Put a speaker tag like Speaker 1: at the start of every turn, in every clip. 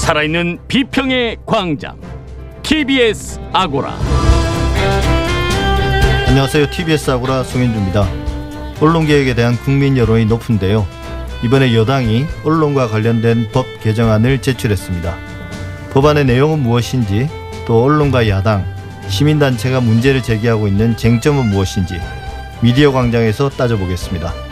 Speaker 1: 살아있는 비평의 광장 TBS 아고라
Speaker 2: 안녕하세요. TBS 아고라 송현주입니다. 언론개혁에 대한 국민 여론이 높은데요. 이번에 여당이 언론과 관련된 법 개정안을 제출했습니다. 법안의 내용은 무엇인지 또 언론과 야당, 시민단체가 문제를 제기하고 있는 쟁점은 무엇인지 미디어 광장에서 따져보겠습니다.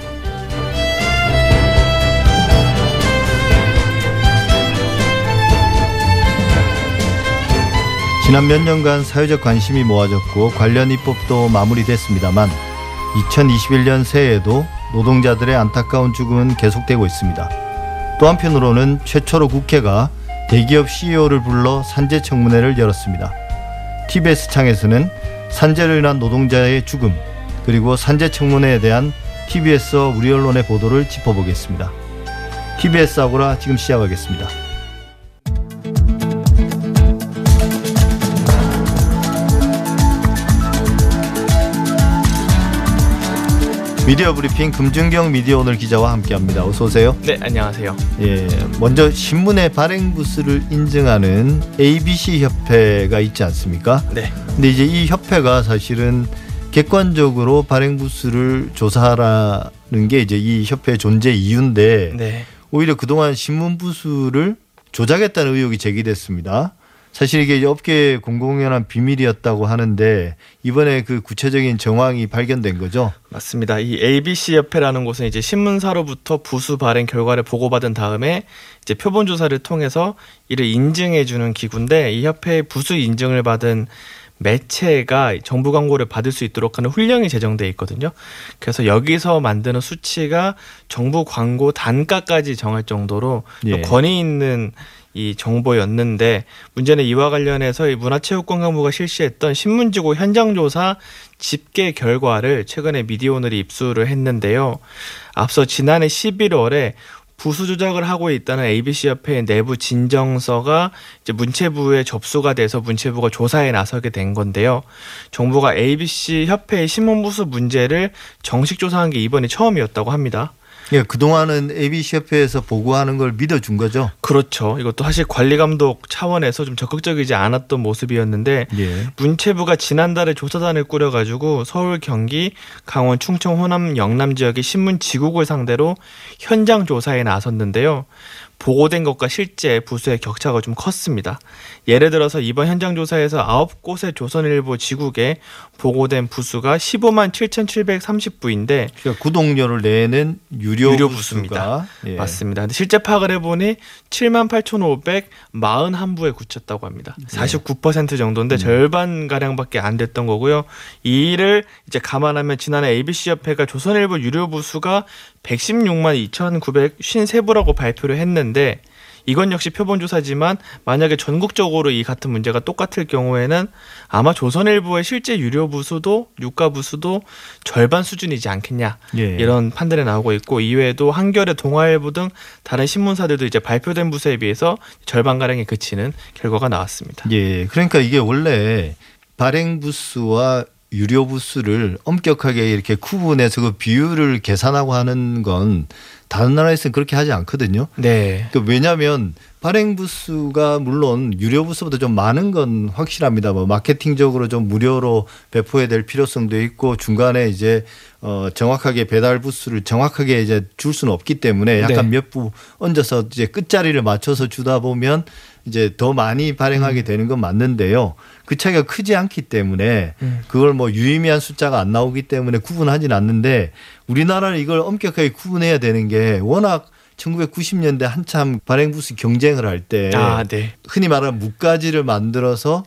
Speaker 2: 지난 몇 년간 사회적 관심이 모아졌고 관련 입법도 마무리됐습니다만 2021년 새해에도 노동자들의 안타까운 죽음은 계속되고 있습니다. 또 한편으로는 최초로 국회가 대기업 CEO를 불러 산재 청문회를 열었습니다. TBS 창에서는 산재로 인한 노동자의 죽음 그리고 산재 청문회에 대한 TBS 우리 언론의 보도를 짚어보겠습니다. TBS 아고라 지금 시작하겠습니다. 미디어 브리핑 금준경 미디어 오늘 기자와 함께합니다. 어서 오세요.
Speaker 3: 네, 안녕하세요.
Speaker 2: 예, 먼저 신문의 발행 부스를 인증하는 ABC 협회가 있지 않습니까?
Speaker 3: 네.
Speaker 2: 근데 이제 이 협회가 사실은 객관적으로 발행 부스를 조사하라는 게 이제 이 협회 존재 이유인데
Speaker 3: 네.
Speaker 2: 오히려 그동안 신문 부수를 조작했다는 의혹이 제기됐습니다. 사실 이게 업계 공공연한 비밀이었다고 하는데 이번에 그 구체적인 정황이 발견된 거죠.
Speaker 3: 맞습니다. 이 ABC 협회라는 곳은 이제 신문사로부터 부수 발행 결과를 보고받은 다음에 이제 표본 조사를 통해서 이를 인증해 주는 기구인데 이 협회의 부수 인증을 받은 매체가 정부 광고를 받을 수 있도록 하는 훈령이 제정돼 있거든요. 그래서 여기서 만드는 수치가 정부 광고 단가까지 정할 정도로
Speaker 2: 예.
Speaker 3: 권위 있는 이 정보였는데 문제는 이와 관련해서 이 문화체육관광부가 실시했던 신문지고 현장조사 집계 결과를 최근에 미디어오늘이 입수를 했는데요. 앞서 지난해 11월에 부수 조작을 하고 있다는 ABC 협회의 내부 진정서가 이제 문체부에 접수가 돼서 문체부가 조사에 나서게 된 건데요. 정부가 ABC 협회의 신문 부수 문제를 정식 조사한 게 이번이 처음이었다고 합니다.
Speaker 2: 예, 그동안은 ABC 협회에서 보고하는 걸 믿어준 거죠.
Speaker 3: 그렇죠. 이것도 사실 관리 감독 차원에서 좀 적극적이지 않았던 모습이었는데
Speaker 2: 예.
Speaker 3: 문체부가 지난달에 조사단을 꾸려 가지고 서울, 경기, 강원, 충청, 호남, 영남 지역의 신문 지국을 상대로 현장 조사에 나섰는데요. 보고된 것과 실제 부수의 격차가 좀 컸습니다. 예를 들어서 이번 현장 조사에서 9곳의 조선일보 지국에 보고된 부수가 15만 7,730부인데
Speaker 2: 그러니까 구독료를 내는 유료,
Speaker 3: 유료
Speaker 2: 부수가 예.
Speaker 3: 맞습니다. 근데 실제 파악을 해보니 7만 8,541부에 그쳤다고 합니다. 49% 정도인데 절반 가량밖에 안 됐던 거고요. 이 일을 이제 감안하면 지난해 ABC 협회가 조선일보 유료 부수가 116만 2,953부라고 발표를 했는데 이건 역시 표본 조사지만 만약에 전국적으로 이 같은 문제가 똑같을 경우에는 아마 조선일보의 실제 유료 부수도 유가 부수도 절반 수준이지 않겠냐
Speaker 2: 예.
Speaker 3: 이런 판단이 나오고 있고 이외에도 한겨레 동아일보 등 다른 신문사들도 이제 발표된 부수에 비해서 절반 가량에 그치는 결과가 나왔습니다.
Speaker 2: 예, 그러니까 이게 원래 발행 부수와 유료 부수를 엄격하게 이렇게 구분해서 그 비율을 계산하고 하는 건 다른 나라에서는 그렇게 하지 않거든요.
Speaker 3: 네.
Speaker 2: 그 왜냐하면 발행 부수가 물론 유료 부수보다 좀 많은 건 확실합니다. 뭐 마케팅적으로 좀 무료로 배포해야 될 필요성도 있고 중간에 이제 어 정확하게 배달 부수를 정확하게 이제 줄 수는 없기 때문에 약간
Speaker 3: 네.
Speaker 2: 몇부 얹어서 이제 끝자리를 맞춰서 주다 보면 이제 더 많이 발행하게 되는 건 맞는데요. 그 차이가 크지 않기 때문에
Speaker 3: 음.
Speaker 2: 그걸 뭐 유의미한 숫자가 안 나오기 때문에 구분하진 않는데 우리나라는 이걸 엄격하게 구분해야 되는 게 워낙 1990년대 한참 발행 부수 경쟁을 할때
Speaker 3: 아, 네.
Speaker 2: 흔히 말하는 묵가지를 만들어서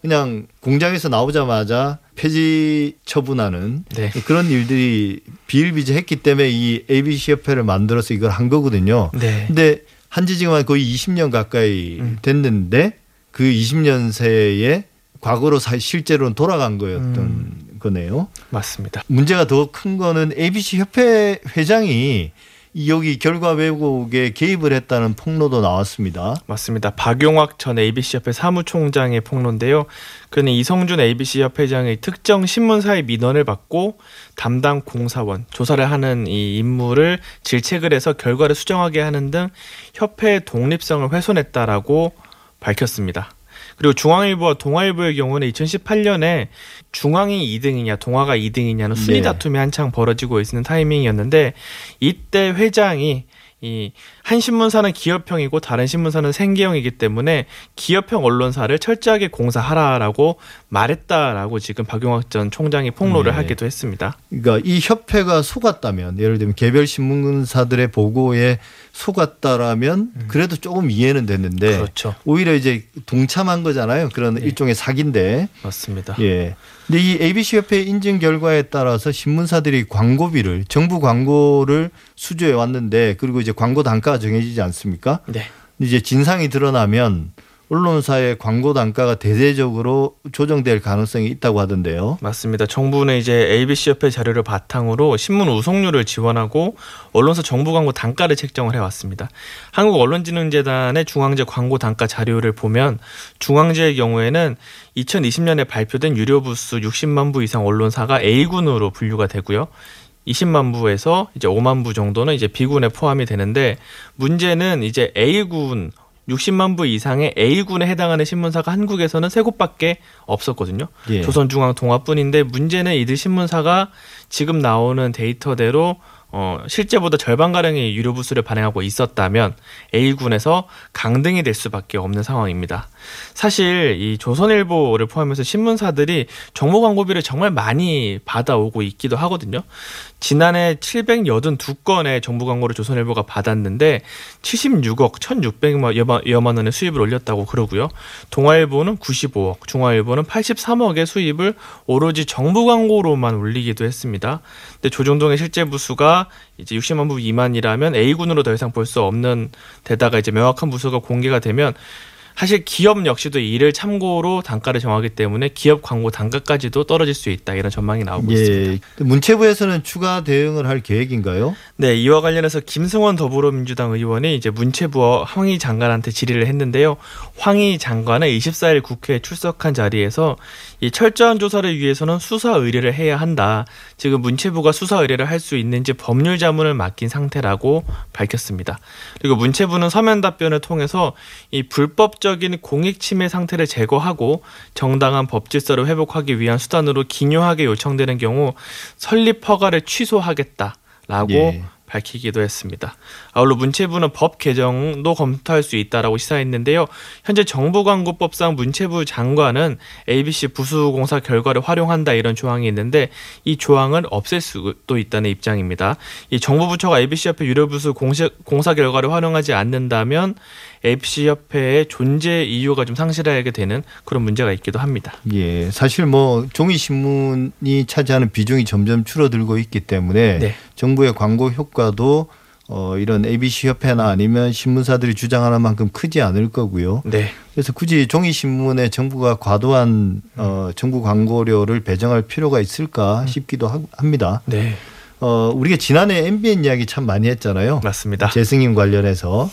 Speaker 2: 그냥 공장에서 나오자마자 폐지 처분하는
Speaker 3: 네.
Speaker 2: 그런 일들이 비일비재했기 때문에 이 ABC 협회를 만들어서 이걸 한 거거든요.
Speaker 3: 네.
Speaker 2: 근데 한지 지금 한 거의 20년 가까이
Speaker 3: 음.
Speaker 2: 됐는데 그 20년 새에 과거로 사 실제로는 돌아간 거였던
Speaker 3: 음.
Speaker 2: 거네요.
Speaker 3: 맞습니다.
Speaker 2: 문제가 더 큰 거는 ABC 협회 회장이 이 여기 결과 왜곡에 개입을 했다는 폭로도 나왔습니다.
Speaker 3: 맞습니다. 박용학 전 ABC 협회 사무총장의 폭로인데요. 그는 이성준 ABC 협회장의 특정 신문사의 민원을 받고 담당 공사원 조사를 하는 이 임무를 질책을 해서 결과를 수정하게 하는 등 협회의 독립성을 훼손했다라고 밝혔습니다. 그리고 중앙일보와 동아일보의 경우는 2018년에 중앙이 2등이냐 동아가 2등이냐는 순위
Speaker 2: 네.
Speaker 3: 다툼이 한창 벌어지고 있는 타이밍이었는데 이때 회장이 이 한 신문사는 기업형이고 다른 신문사는 생계형이기 때문에 기업형 언론사를 철저하게 공사하라라고 말했다라고 지금 박용학 전 총장이 폭로를
Speaker 2: 네.
Speaker 3: 하기도 했습니다.
Speaker 2: 그러니까 이 협회가 속았다면 예를 들면 개별 신문사들의 보고에 속았다라면 그래도 조금 이해는 됐는데
Speaker 3: 그렇죠.
Speaker 2: 오히려 이제 동참한 거잖아요. 그런
Speaker 3: 네.
Speaker 2: 일종의 사기인데.
Speaker 3: 맞습니다.
Speaker 2: 예. 근데 이 ABC 협회 인증 결과에 따라서 신문사들이 광고비를 정부 광고를 수주해 왔는데 그리고 이제 광고 단가가 정해지지 않습니까?
Speaker 3: 네.
Speaker 2: 이제 진상이 드러나면 언론사의 광고 단가가 대대적으로 조정될 가능성이 있다고 하던데요.
Speaker 3: 맞습니다. 정부는 이제 ABC 협회 자료를 바탕으로 신문 우송률을 지원하고 언론사 정부 광고 단가를 책정을 해왔습니다. 한국 언론진흥재단의 중앙제 광고 단가 자료를 보면 중앙제의 경우에는 2020년에 발표된 유료 부수 60만 부 이상 언론사가 A군으로 분류가 되고요. 20만 부에서 이제 5만 부 정도는 이제 B군에 포함이 되는데 문제는 이제 A군 60만 부 이상의 A군에 해당하는 신문사가 한국에서는 세 곳밖에 없었거든요.
Speaker 2: 예.
Speaker 3: 조선중앙동아뿐인데 문제는 이들 신문사가 지금 나오는 데이터대로 어, 실제보다 절반 가량의 유료 부수를 발행하고 있었다면 A군에서 강등이 될 수밖에 없는 상황입니다. 사실 이 조선일보를 포함해서 신문사들이 정보 광고비를 정말 많이 받아오고 있기도 하거든요. 지난해 782건의 정부 광고를 조선일보가 받았는데 76억 1,600여만 원의 수입을 올렸다고 그러고요. 동아일보는 95억, 중화일보는 83억의 수입을 오로지 정부 광고로만 올리기도 했습니다. 근데 조정동의 실제 부수가 이제 60만 부 미만이라면 A군으로 더 이상 볼 수 없는 데다가 이제 명확한 부수가 공개가 되면 사실 기업 역시도 이를 참고로 단가를 정하기 때문에 기업 광고 단가까지도 떨어질 수 있다 이런 전망이 나오고 있습니다.
Speaker 2: 예. 문체부에서는 추가 대응을 할 계획인가요?
Speaker 3: 네, 이와 관련해서 김승원 더불어민주당 의원이 이제 문체부와 황희 장관한테 질의를 했는데요. 황희 장관은 24일 국회에 출석한 자리에서 이 철저한 조사를 위해서는 수사 의뢰를 해야 한다. 지금 문체부가 수사 의뢰를 할 수 있는지 법률 자문을 맡긴 상태라고 밝혔습니다. 그리고 문체부는 서면 답변을 통해서 이 불법적인 공익 침해 상태를 제거하고 정당한 법 질서를 회복하기 위한 수단으로 기묘하게 요청되는 경우 설립 허가를 취소하겠다라고
Speaker 2: 예.
Speaker 3: 밝히기도 했습니다. 아울러 문체부는 법 개정도 검토할 수 있다라고 시사했는데요. 현재 정부광고법상 문체부 장관은 ABC 부수공사 결과를 활용한다 이런 조항이 있는데 이 조항을 없앨 수도 있다는 입장입니다. 이 정부 부처가 ABC 협회 유료 부수 공사, 결과를 활용하지 않는다면 ABC 협회의 존재 이유가 좀 상실하게 되는 그런 문제가 있기도 합니다.
Speaker 2: 예. 사실 뭐 종이 신문이 차지하는 비중이 점점 줄어들고 있기 때문에
Speaker 3: 네.
Speaker 2: 정부의 광고 효과도 어 이런 ABC 협회나 아니면 신문사들이 주장하는 만큼 크지 않을 거고요.
Speaker 3: 네.
Speaker 2: 그래서 굳이 종이 신문에 정부가 과도한 어 정부 광고료를 배정할 필요가 있을까 싶기도 하- 합니다.
Speaker 3: 네.
Speaker 2: 어 우리가 지난해 MBN 이야기 참 많이 했잖아요.
Speaker 3: 맞습니다.
Speaker 2: 재승인 관련해서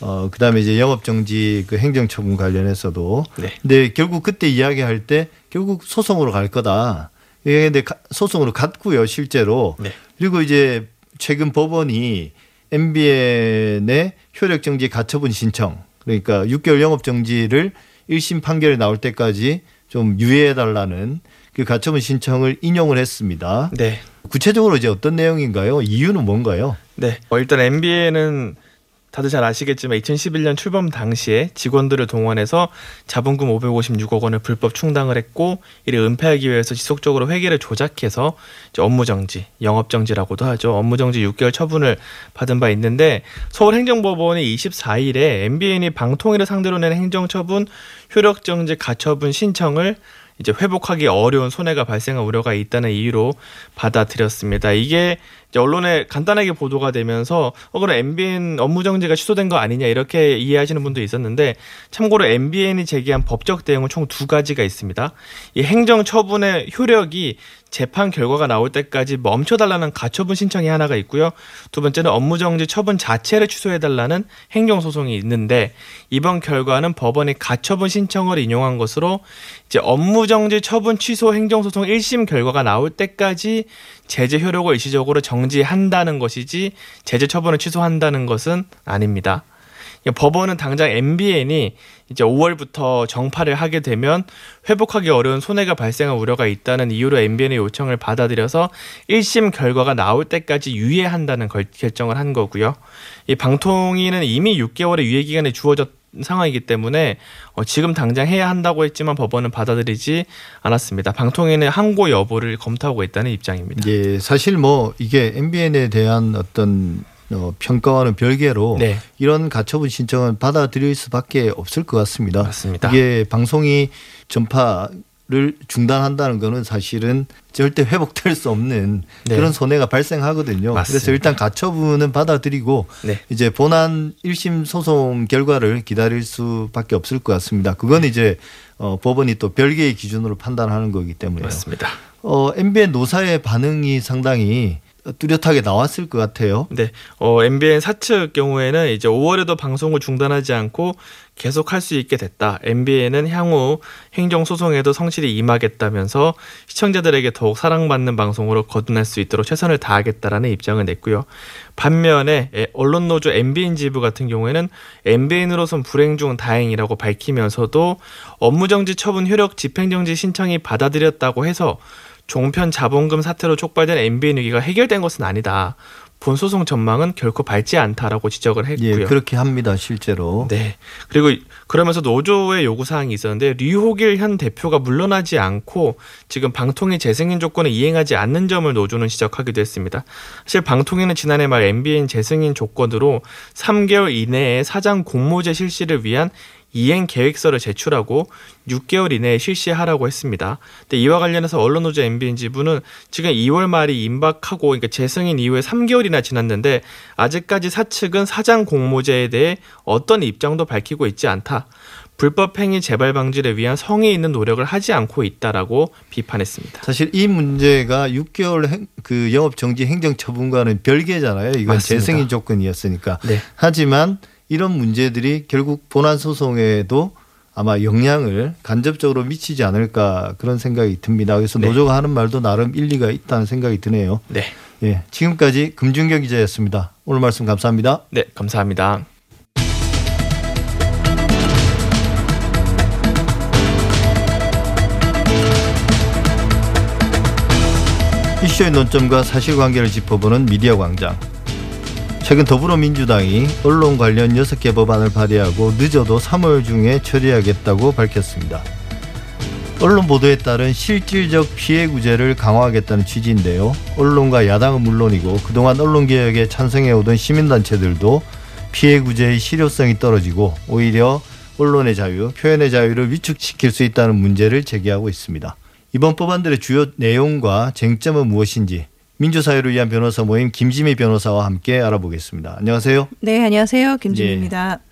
Speaker 2: 어 그다음에 이제 영업 정지 그 행정 처분 관련해서도
Speaker 3: 네.
Speaker 2: 근데 결국 그때 이야기할 때 결국 소송으로 갈 거다. 예, 근데 가- 소송으로 갔고요, 실제로.
Speaker 3: 네.
Speaker 2: 그리고 이제 최근 법원이 MBN의 효력 정지 가처분 신청 그러니까 6개월 영업 정지를 1심 판결이 나올 때까지 좀 유예해 달라는 그 가처분 신청을 인용을 했습니다.
Speaker 3: 네.
Speaker 2: 구체적으로 이제 어떤 내용인가요? 이유는 뭔가요?
Speaker 3: 네. 어, 일단 MBN은 다들 잘 아시겠지만 2011년 출범 당시에 직원들을 동원해서 자본금 556억 원을 불법 충당을 했고 이를 은폐하기 위해서 지속적으로 회계를 조작해서 이제 업무 정지, 영업 정지라고도 하죠. 업무 정지 6개월 처분을 받은 바 있는데 서울행정법원이 24일에 MBN이 방통위를 상대로 낸 행정처분 효력 정지 가처분 신청을 이제 회복하기 어려운 손해가 발생할 우려가 있다는 이유로 받아들였습니다. 이게 언론에 간단하게 보도가 되면서 어 그럼 MBN 업무 정지가 취소된 거 아니냐 이렇게 이해하시는 분도 있었는데 참고로 MBN이 제기한 법적 대응은 총 두 가지가 있습니다. 이 행정 처분의 효력이 재판 결과가 나올 때까지 멈춰달라는 가처분 신청이 하나가 있고요. 두 번째는 업무정지 처분 자체를 취소해달라는 행정소송이 있는데 이번 결과는 법원이 가처분 신청을 인용한 것으로 이제 업무정지 처분 취소 행정소송 1심 결과가 나올 때까지 제재 효력을 일시적으로 정지한다는 것이지 제재 처분을 취소한다는 것은 아닙니다. 법원은 당장 MBN이 이제 5월부터 정파를 하게 되면 회복하기 어려운 손해가 발생할 우려가 있다는 이유로 MBN의 요청을 받아들여서 1심 결과가 나올 때까지 유예한다는 결정을 한 거고요. 이 방통위는 이미 6개월의 유예 기간이 주어졌 상황이기 때문에 어, 지금 당장 해야 한다고 했지만 법원은 받아들이지 않았습니다. 방통위는 항고 여부를 검토하고 있다는 입장입니다.
Speaker 2: 예, 사실 뭐 이게 MBN에 대한 어떤 어, 평가와는 별개로 네. 이런 가처분 신청은 받아들일 수밖에 없을 것 같습니다.
Speaker 3: 맞습니다.
Speaker 2: 이게 방송이 전파 를 중단한다는 것은 사실은 절대 회복될 수 없는 네. 그런 손해가 발생하거든요. 맞습니다. 그래서 일단 가처분은 받아들이고 네. 이제 본안 1심 소송 결과를 기다릴 수밖에 없을 것 같습니다. 그건 이제 어, 법원이 또 별개의 기준으로 판단하는 거기 때문에
Speaker 3: 맞습니다.
Speaker 2: 어, MBN 노사의 반응이 상당히 뚜렷하게 나왔을 것 같아요.
Speaker 3: 네. 어, MBN 사측 경우에는 이제 5월에도 방송을 중단하지 않고 계속 할 수 있게 됐다. MBN은 향후 행정 소송에도 성실히 임하겠다면서 시청자들에게 더욱 사랑받는 방송으로 거듭날 수 있도록 최선을 다하겠다라는 입장을 냈고요. 반면에 언론 노조 MBN 지부 같은 경우에는 MBN으로선 불행 중 다행이라고 밝히면서도 업무정지 처분 효력 집행정지 신청이 받아들였다고 해서 종편 자본금 사태로 촉발된 MBN 위기가 해결된 것은 아니다. 본 소송 전망은 결코 밝지 않다라고 지적을 했고요.
Speaker 2: 예, 그렇게 합니다, 실제로.
Speaker 3: 네. 그리고 그러면서 노조의 요구 사항이 있었는데 류호길 현 대표가 물러나지 않고 지금 방통위 재승인 조건을 이행하지 않는 점을 노조는 지적하기도 했습니다. 사실 방통위는 지난해 말 MBN 재승인 조건으로 3개월 이내에 사장 공모제 실시를 위한 이행 계획서를 제출하고 6개월 이내에 실시하라고 했습니다. 근데 이와 관련해서 언론노조 MBN 지부는 지금 2월 말이 임박하고 그러니까 재승인 이후에 3개월이나 지났는데 아직까지 사측은 사장 공모제에 대해 어떤 입장도 밝히고 있지 않다. 불법 행위 재발 방지를 위한 성의 있는 노력을 하지 않고 있다라고 비판했습니다.
Speaker 2: 사실 이 문제가 6개월 행, 그 영업 정지 행정 처분과는 별개잖아요. 이건 맞습니다. 재승인 조건이었으니까. 네. 하지만 이런 문제들이 결국 본안 소송에도 아마 영향을 간접적으로 미치지 않을까 그런 생각이 듭니다. 그래서 네. 노조가 하는 말도 나름 일리가 있다는 생각이 드네요.
Speaker 3: 네.
Speaker 2: 예. 지금까지 금준경 기자였습니다. 오늘 말씀 감사합니다.
Speaker 3: 네, 감사합니다.
Speaker 2: 이슈의 논점과 사실관계를 짚어보는 미디어 광장. 최근 더불어민주당이 언론 관련 6개 법안을 발의하고 늦어도 3월 중에 처리하겠다고 밝혔습니다. 언론 보도에 따른 실질적 피해 구제를 강화하겠다는 취지인데요. 언론과 야당은 물론이고 그동안 언론 개혁에 찬성해오던 시민단체들도 피해 구제의 실효성이 떨어지고 오히려 언론의 자유, 표현의 자유를 위축시킬 수 있다는 문제를 제기하고 있습니다. 이번 법안들의 주요 내용과 쟁점은 무엇인지 민주사회를 위한 변호사 모임 김지미 변호사와 함께 알아보겠습니다. 안녕하세요.
Speaker 4: 네, 안녕하세요. 김지미입니다. 예.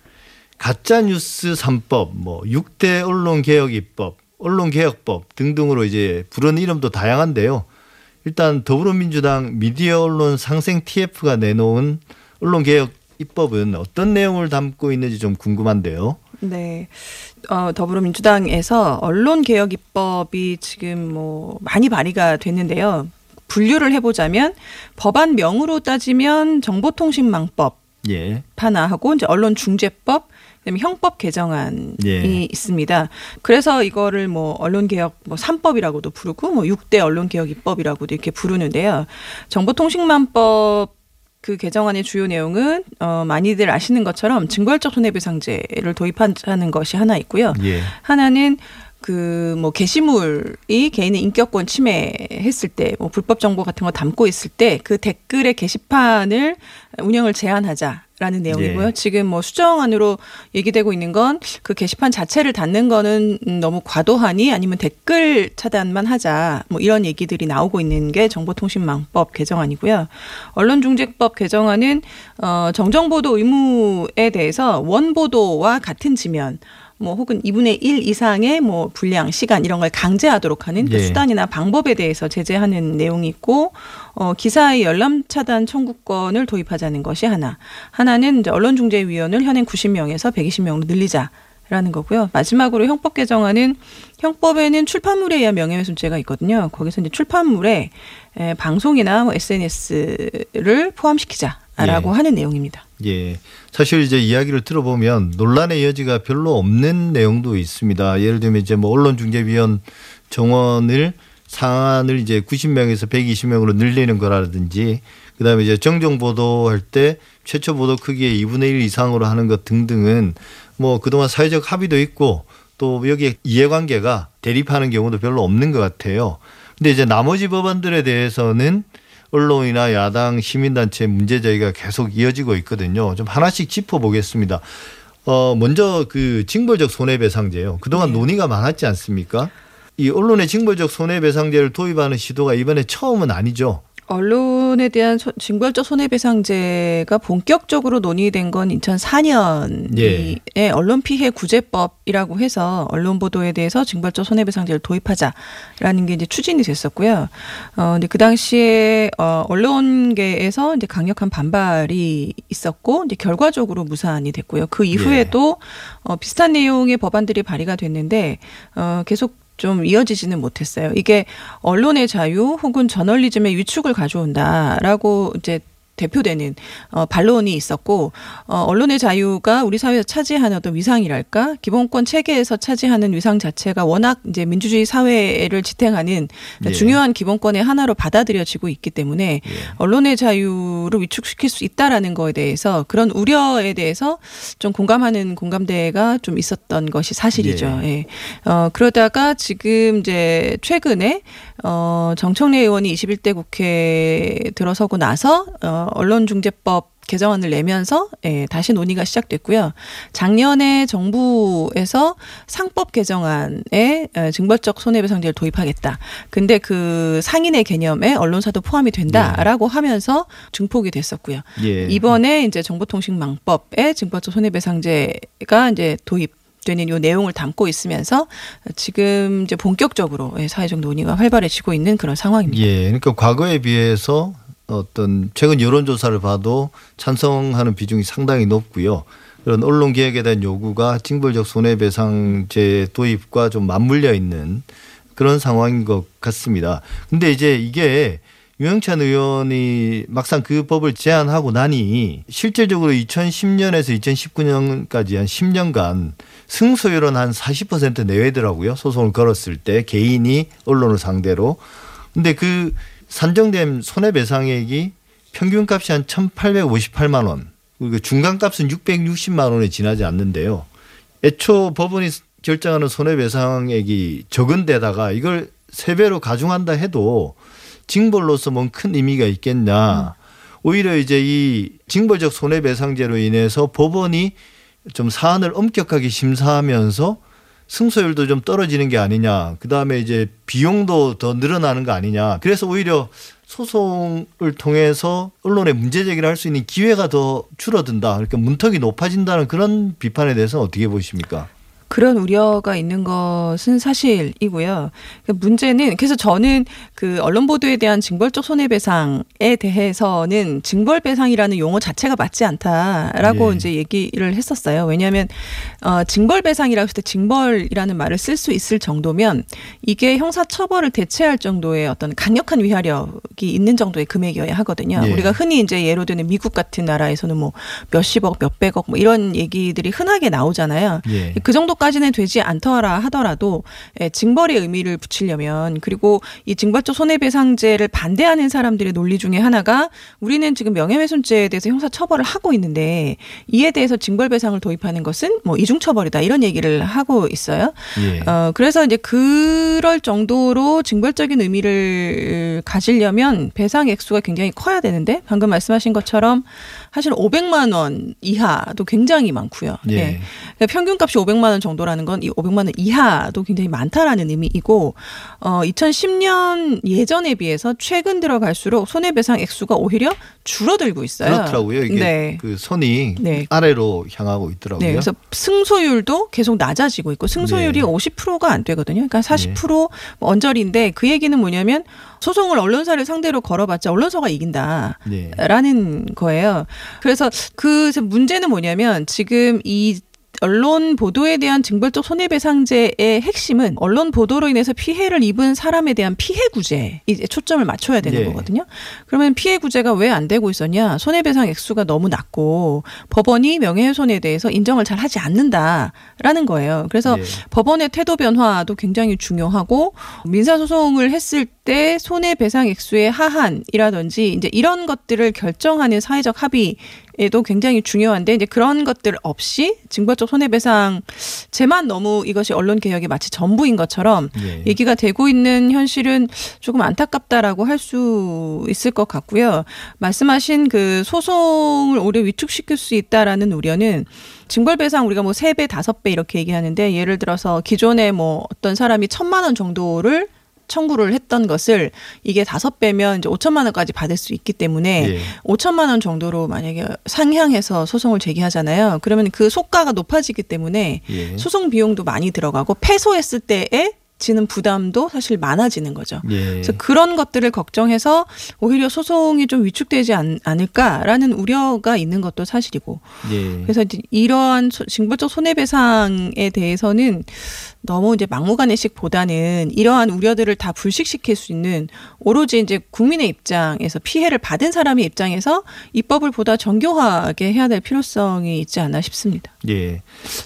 Speaker 2: 가짜 뉴스 3법, 뭐 6대 언론 개혁 입법, 언론 개혁법 등등으로 이제 부르는 이름도 다양한데요. 일단 더불어민주당 미디어 언론 상생 TF가 내놓은 언론 개혁 입법은 어떤 내용을 담고 있는지 좀 궁금한데요.
Speaker 4: 네. 어, 더불어민주당에서 언론 개혁 입법이 지금 뭐 많이 발의가 됐는데요. 분류를 해보자면 법안명으로 따지면 정보통신망법 예. 하나하고 이제 언론중재법 그다음에 형법 개정안이 예. 있습니다. 그래서 이거를 뭐 언론개혁 뭐 3법이라고도 부르고 뭐 6대 언론개혁 입법이라고도 이렇게 부르는데요. 정보통신망법 그 개정안의 주요 내용은 어 많이들 아시는 것처럼 증거열적 손해배상제를 도입하는 것이 하나 있고요. 예. 하나는 그 뭐 게시물이 개인의 인격권 침해했을 때 뭐 불법 정보 같은 거 담고 있을 때 그 댓글의 게시판을 운영을 제한하자. 라는 내용이고요.
Speaker 2: 예.
Speaker 4: 지금 뭐 수정안으로 얘기되고 있는 건 그 게시판 자체를 닫는 거는 음, 너무 과도하니 아니면 댓글 차단만 하자 뭐 이런 얘기들이 나오고 있는 게 정보통신망법 개정안이고요. 언론중재법 개정안은 어 정정보도 의무에 대해서 원보도와 같은 지면 뭐 혹은 2분의 1 이상의 뭐 분량, 시간 이런 걸 강제하도록 하는 그
Speaker 2: 예.
Speaker 4: 수단이나 방법에 대해서 제재하는 내용이 있고 어 기사의 열람 차단 청구권을 도입하자는 것이 하나. 하나는 이제 언론중재위원을 현행 90명에서 120명으로 늘리자. 라는 거고요. 마지막으로 형법 개정안은 형법에는 출판물에 의한 명예훼손죄가 있거든요. 거기서 이제 출판물에 에, 방송이나 뭐 SNS를 포함시키자 라고
Speaker 2: 예.
Speaker 4: 하는 내용입니다.
Speaker 2: 예. 사실 이제 이야기를 들어보면 논란의 여지가 별로 없는 내용도 있습니다. 예를 들면 이제 뭐 언론중재위원 정원을 상한을 이제 90명에서 120명으로 늘리는 거라든지 그다음에 이제 정정 보도할 때 최초 보도 크기의 2분의 1 이상으로 하는 것 등등은 뭐 그동안 사회적 합의도 있고 또 여기에 이해관계가 대립하는 경우도 별로 없는 것 같아요. 근데 이제 나머지 법안들에 대해서는 언론이나 야당 시민단체 문제 제기가 계속 이어지고 있거든요. 좀 하나씩 짚어보겠습니다. 어, 먼저 그 징벌적 손해배상제요. 그동안
Speaker 4: 네.
Speaker 2: 논의가 많았지 않습니까? 이 언론의 징벌적 손해배상제를 도입하는 시도가 이번에 처음은 아니죠.
Speaker 4: 언론에 대한 소- 징벌적 손해배상제가 본격적으로 논의된 건 2004년에
Speaker 2: 예.
Speaker 4: 언론 피해 구제법이라고 해서 언론 보도에 대해서 징벌적 손해배상제를 도입하자라는 게 이제 추진이 됐었고요. 어 근데 그 당시에 어 언론계에서 이제 강력한 반발이 있었고 이제 결과적으로 무산이 됐고요. 그 이후에도 어 비슷한 내용의 법안들이 발의가 됐는데 어 계속 좀 이어지지는 못했어요. 이게 언론의 자유 혹은 저널리즘의 위축을 가져온다라고 이제 대표되는 어 반론이 있었고 어 언론의 자유가 우리 사회에서 차지하는 어떤 위상이랄까 기본권 체계에서 차지하는 위상 자체가 워낙 이제 민주주의 사회를 지탱하는
Speaker 2: 예.
Speaker 4: 중요한 기본권의 하나로 받아들여지고 있기 때문에
Speaker 2: 예.
Speaker 4: 언론의 자유를 위축시킬 수 있다라는 거에 대해서 그런 우려에 대해서 좀 공감하는 공감대가 좀 있었던 것이 사실이죠. 예. 어, 그러다가 지금 이제 최근에 어, 정청래 의원이 21대 국회에 들어서고 나서 어, 언론중재법 개정안을 내면서 예, 다시 논의가 시작됐고요. 작년에 정부에서 상법 개정안에 에, 징벌적 손해배상제를 도입하겠다. 근데 그 상인의 개념에 언론사도 포함이 된다라고 하면서 증폭이 됐었고요.
Speaker 2: 예.
Speaker 4: 이번에 이제 정보통신망법에 징벌적 손해배상제가 이제 도입 되는 요 내용을 담고 있으면서 지금 이제 본격적으로 예, 사회적 논의가 활발해지고 있는 그런 상황입니다.
Speaker 2: 예. 그러니까 과거에 비해서 어떤 최근 여론조사를 봐도 찬성하는 비중이 상당히 높고요. 그런 언론 개혁에 대한 요구가 징벌적 손해배상제 도입과 좀 맞물려 있는 그런 상황인 것 같습니다. 근데 이제 이게 유영찬 의원이 막상 그 법을 제안하고 나니 실질적으로 2010년에서 2019년까지 한 10년간 승소율은 한 40% 내외더라고요. 소송을 걸었을 때 개인이 언론을 상대로. 근데 그 산정된 손해배상액이 평균값이 한 1,858만 원. 그리고 중간값은 660만 원에 지나지 않는데요. 애초 법원이 결정하는 손해배상액이 적은 데다가 이걸 세 배로 가중한다 해도 징벌로서 뭔 큰 의미가 있겠냐. 오히려 이제 이 징벌적 손해배상제로 인해서 법원이 좀 사안을 엄격하게 심사하면서 승소율도 좀 떨어지는 게 아니냐. 그 다음에 이제 비용도 더 늘어나는 거 아니냐. 그래서 오히려 소송을 통해서 언론에 문제 제기를 할 수 있는 기회가 더 줄어든다. 그러니까 문턱이 높아진다는 그런 비판에 대해서 어떻게 보십니까?
Speaker 4: 그런 우려가 있는 것은 사실이고요. 그 문제는 그래서 저는 그 언론 보도에 대한 징벌적 손해배상에 대해서는 징벌배상이라는 용어 자체가 맞지 않다라고
Speaker 2: 예.
Speaker 4: 이제 얘기를 했었어요. 왜냐하면 어, 징벌배상이라고 했을 때 징벌이라는 말을 쓸 수 있을 정도면 이게 형사처벌을 대체할 정도의 어떤 강력한 위하력이 있는 정도의 금액이어야 하거든요.
Speaker 2: 예.
Speaker 4: 우리가 흔히 이제 예로 드는 미국 같은 나라에서는 뭐 몇십억, 몇백억 뭐 이런 얘기들이 흔하게 나오잖아요.
Speaker 2: 예.
Speaker 4: 그 정도까지 정도까지는 되지 않더라 하더라도 예, 징벌의 의미를 붙이려면 그리고 이 징벌적 손해배상제를 반대하는 사람들의 논리 중에 하나가 우리는 지금 명예훼손죄에 대해서 형사 처벌을 하고 있는데 이에 대해서 징벌배상을 도입하는 것은 뭐 이중처벌이다 이런 얘기를 하고 있어요.
Speaker 2: 예.
Speaker 4: 어, 그래서 이제 그럴 정도로 징벌적인 의미를 가지려면 배상 액수가 굉장히 커야 되는데 방금 말씀하신 것처럼 사실 500만 원 이하도 굉장히 많고요.
Speaker 2: 예.
Speaker 4: 그러니까 평균값이 500만 원 정도라는 건 이 500만 원 이하도 굉장히 많다라는 의미이고 어 2010년 예전에 비해서 최근 들어갈수록 손해배상 액수가 오히려 줄어들고 있어요.
Speaker 2: 그렇더라고요. 이게
Speaker 4: 네.
Speaker 2: 그 선이
Speaker 4: 네.
Speaker 2: 아래로 향하고 있더라고요.
Speaker 4: 네, 그래서 승소율도 계속 낮아지고 있고 승소율이
Speaker 2: 네.
Speaker 4: 50%가 안 되거든요. 그러니까 40% 언저리인데 그 얘기는 뭐냐면 소송을 언론사를 상대로 걸어봤자 언론사가 이긴다.
Speaker 2: 네.
Speaker 4: 라는 거예요. 그래서 그 문제는 뭐냐면 지금 이 언론 보도에 대한 징벌적 손해배상제의 핵심은 언론 보도로 인해서 피해를 입은 사람에 대한 피해 구제에 이제 초점을 맞춰야 되는
Speaker 2: 네.
Speaker 4: 거거든요. 그러면 피해 구제가 왜 안 되고 있었냐? 손해배상 액수가 너무 낮고 법원이 명예훼손에 대해서 인정을 잘 하지 않는다라는 거예요. 그래서
Speaker 2: 네.
Speaker 4: 법원의 태도 변화도 굉장히 중요하고 민사 소송을 했을 때 손해배상 액수의 하한이라든지 이제 이런 것들을 결정하는 사회적 합의에 도 굉장히 중요한데 이제 그런 것들 없이 징벌적 손해배상 제만 너무 이것이 언론 개혁의 마치 전부인 것처럼
Speaker 2: 예.
Speaker 4: 얘기가 되고 있는 현실은 조금 안타깝다라고 할 수 있을 것 같고요. 말씀하신 그 소송을 오히려 위축시킬 수 있다라는 우려는 징벌배상 우리가 뭐 세 배, 다섯 배 이렇게 얘기하는데 예를 들어서 기존에 뭐 어떤 사람이 천만 원 정도를 청구를 했던 것을 이게 다섯 배면 이제 5천만 원까지 받을 수 있기 때문에
Speaker 2: 예.
Speaker 4: 5천만 원 정도로 만약에 상향해서 소송을 제기하잖아요. 그러면 그 속가가 높아지기 때문에
Speaker 2: 예.
Speaker 4: 소송 비용도 많이 들어가고 패소했을 때에 지는 부담도 사실 많아지는 거죠.
Speaker 2: 예.
Speaker 4: 그래서 그런 것들을 걱정해서 오히려 소송이 좀 위축되지 않, 않을까라는 우려가 있는 것도 사실이고.
Speaker 2: 예.
Speaker 4: 그래서 이러한 소- 징벌적 손해배상에 대해서는 너무 이제 막무가내식보다는 이러한 우려들을 다 불식시킬 수 있는 오로지 이제 국민의 입장에서 피해를 받은 사람의 입장에서 입법을 보다 정교하게 해야 될 필요성이 있지 않나 싶습니다.
Speaker 2: 예.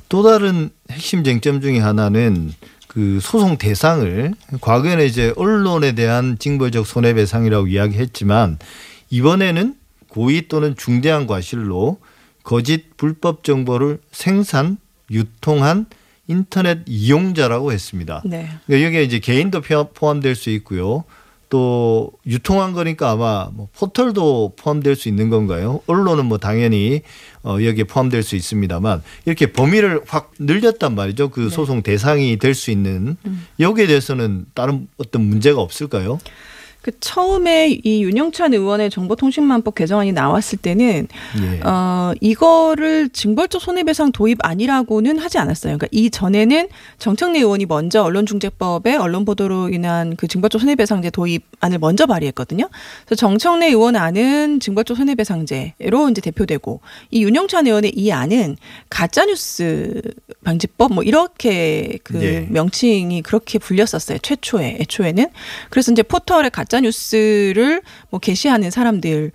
Speaker 2: 또 다른 핵심 쟁점 중에 하나는 그 소송 대상을 과거에는 이제 언론에 대한 징벌적 손해배상이라고 이야기했지만 이번에는 고의 또는 중대한 과실로 거짓 불법 정보를 생산, 유통한 인터넷 이용자라고 했습니다.
Speaker 4: 네.
Speaker 2: 그러니까 여기에 이제 개인도 포함- 포함될 수 있고요. 또 유통한 거니까 아마 뭐 포털도 포함될 수 있는 건가요? 언론은 뭐 당연히 어 여기에 포함될 수 있습니다만 이렇게 범위를 확 늘렸단 말이죠. 그 소송 대상이 될 수 있는 여기에 대해서는 다른 어떤 문제가 없을까요?
Speaker 4: 그 처음에 이 윤영찬 의원의 정보통신망법 개정안이 나왔을 때는
Speaker 2: 예.
Speaker 4: 어 이거를 징벌적 손해배상 도입 아니라고는 하지 않았어요. 그러니까 이 전에는 정청래 의원이 먼저 언론중재법에 언론 보도로 인한 그 징벌적 손해배상제 도입안을 먼저 발의했거든요. 그래서 정청래 의원 안은 징벌적 손해배상제로 이제 대표되고 이 윤영찬 의원의 이 안은 가짜뉴스 방지법 뭐 이렇게 그
Speaker 2: 네.
Speaker 4: 명칭이 그렇게 불렸었어요. 최초에 애초에는 그래서 이제 포털에 가짜 뉴스를 뭐 게시하는 사람들에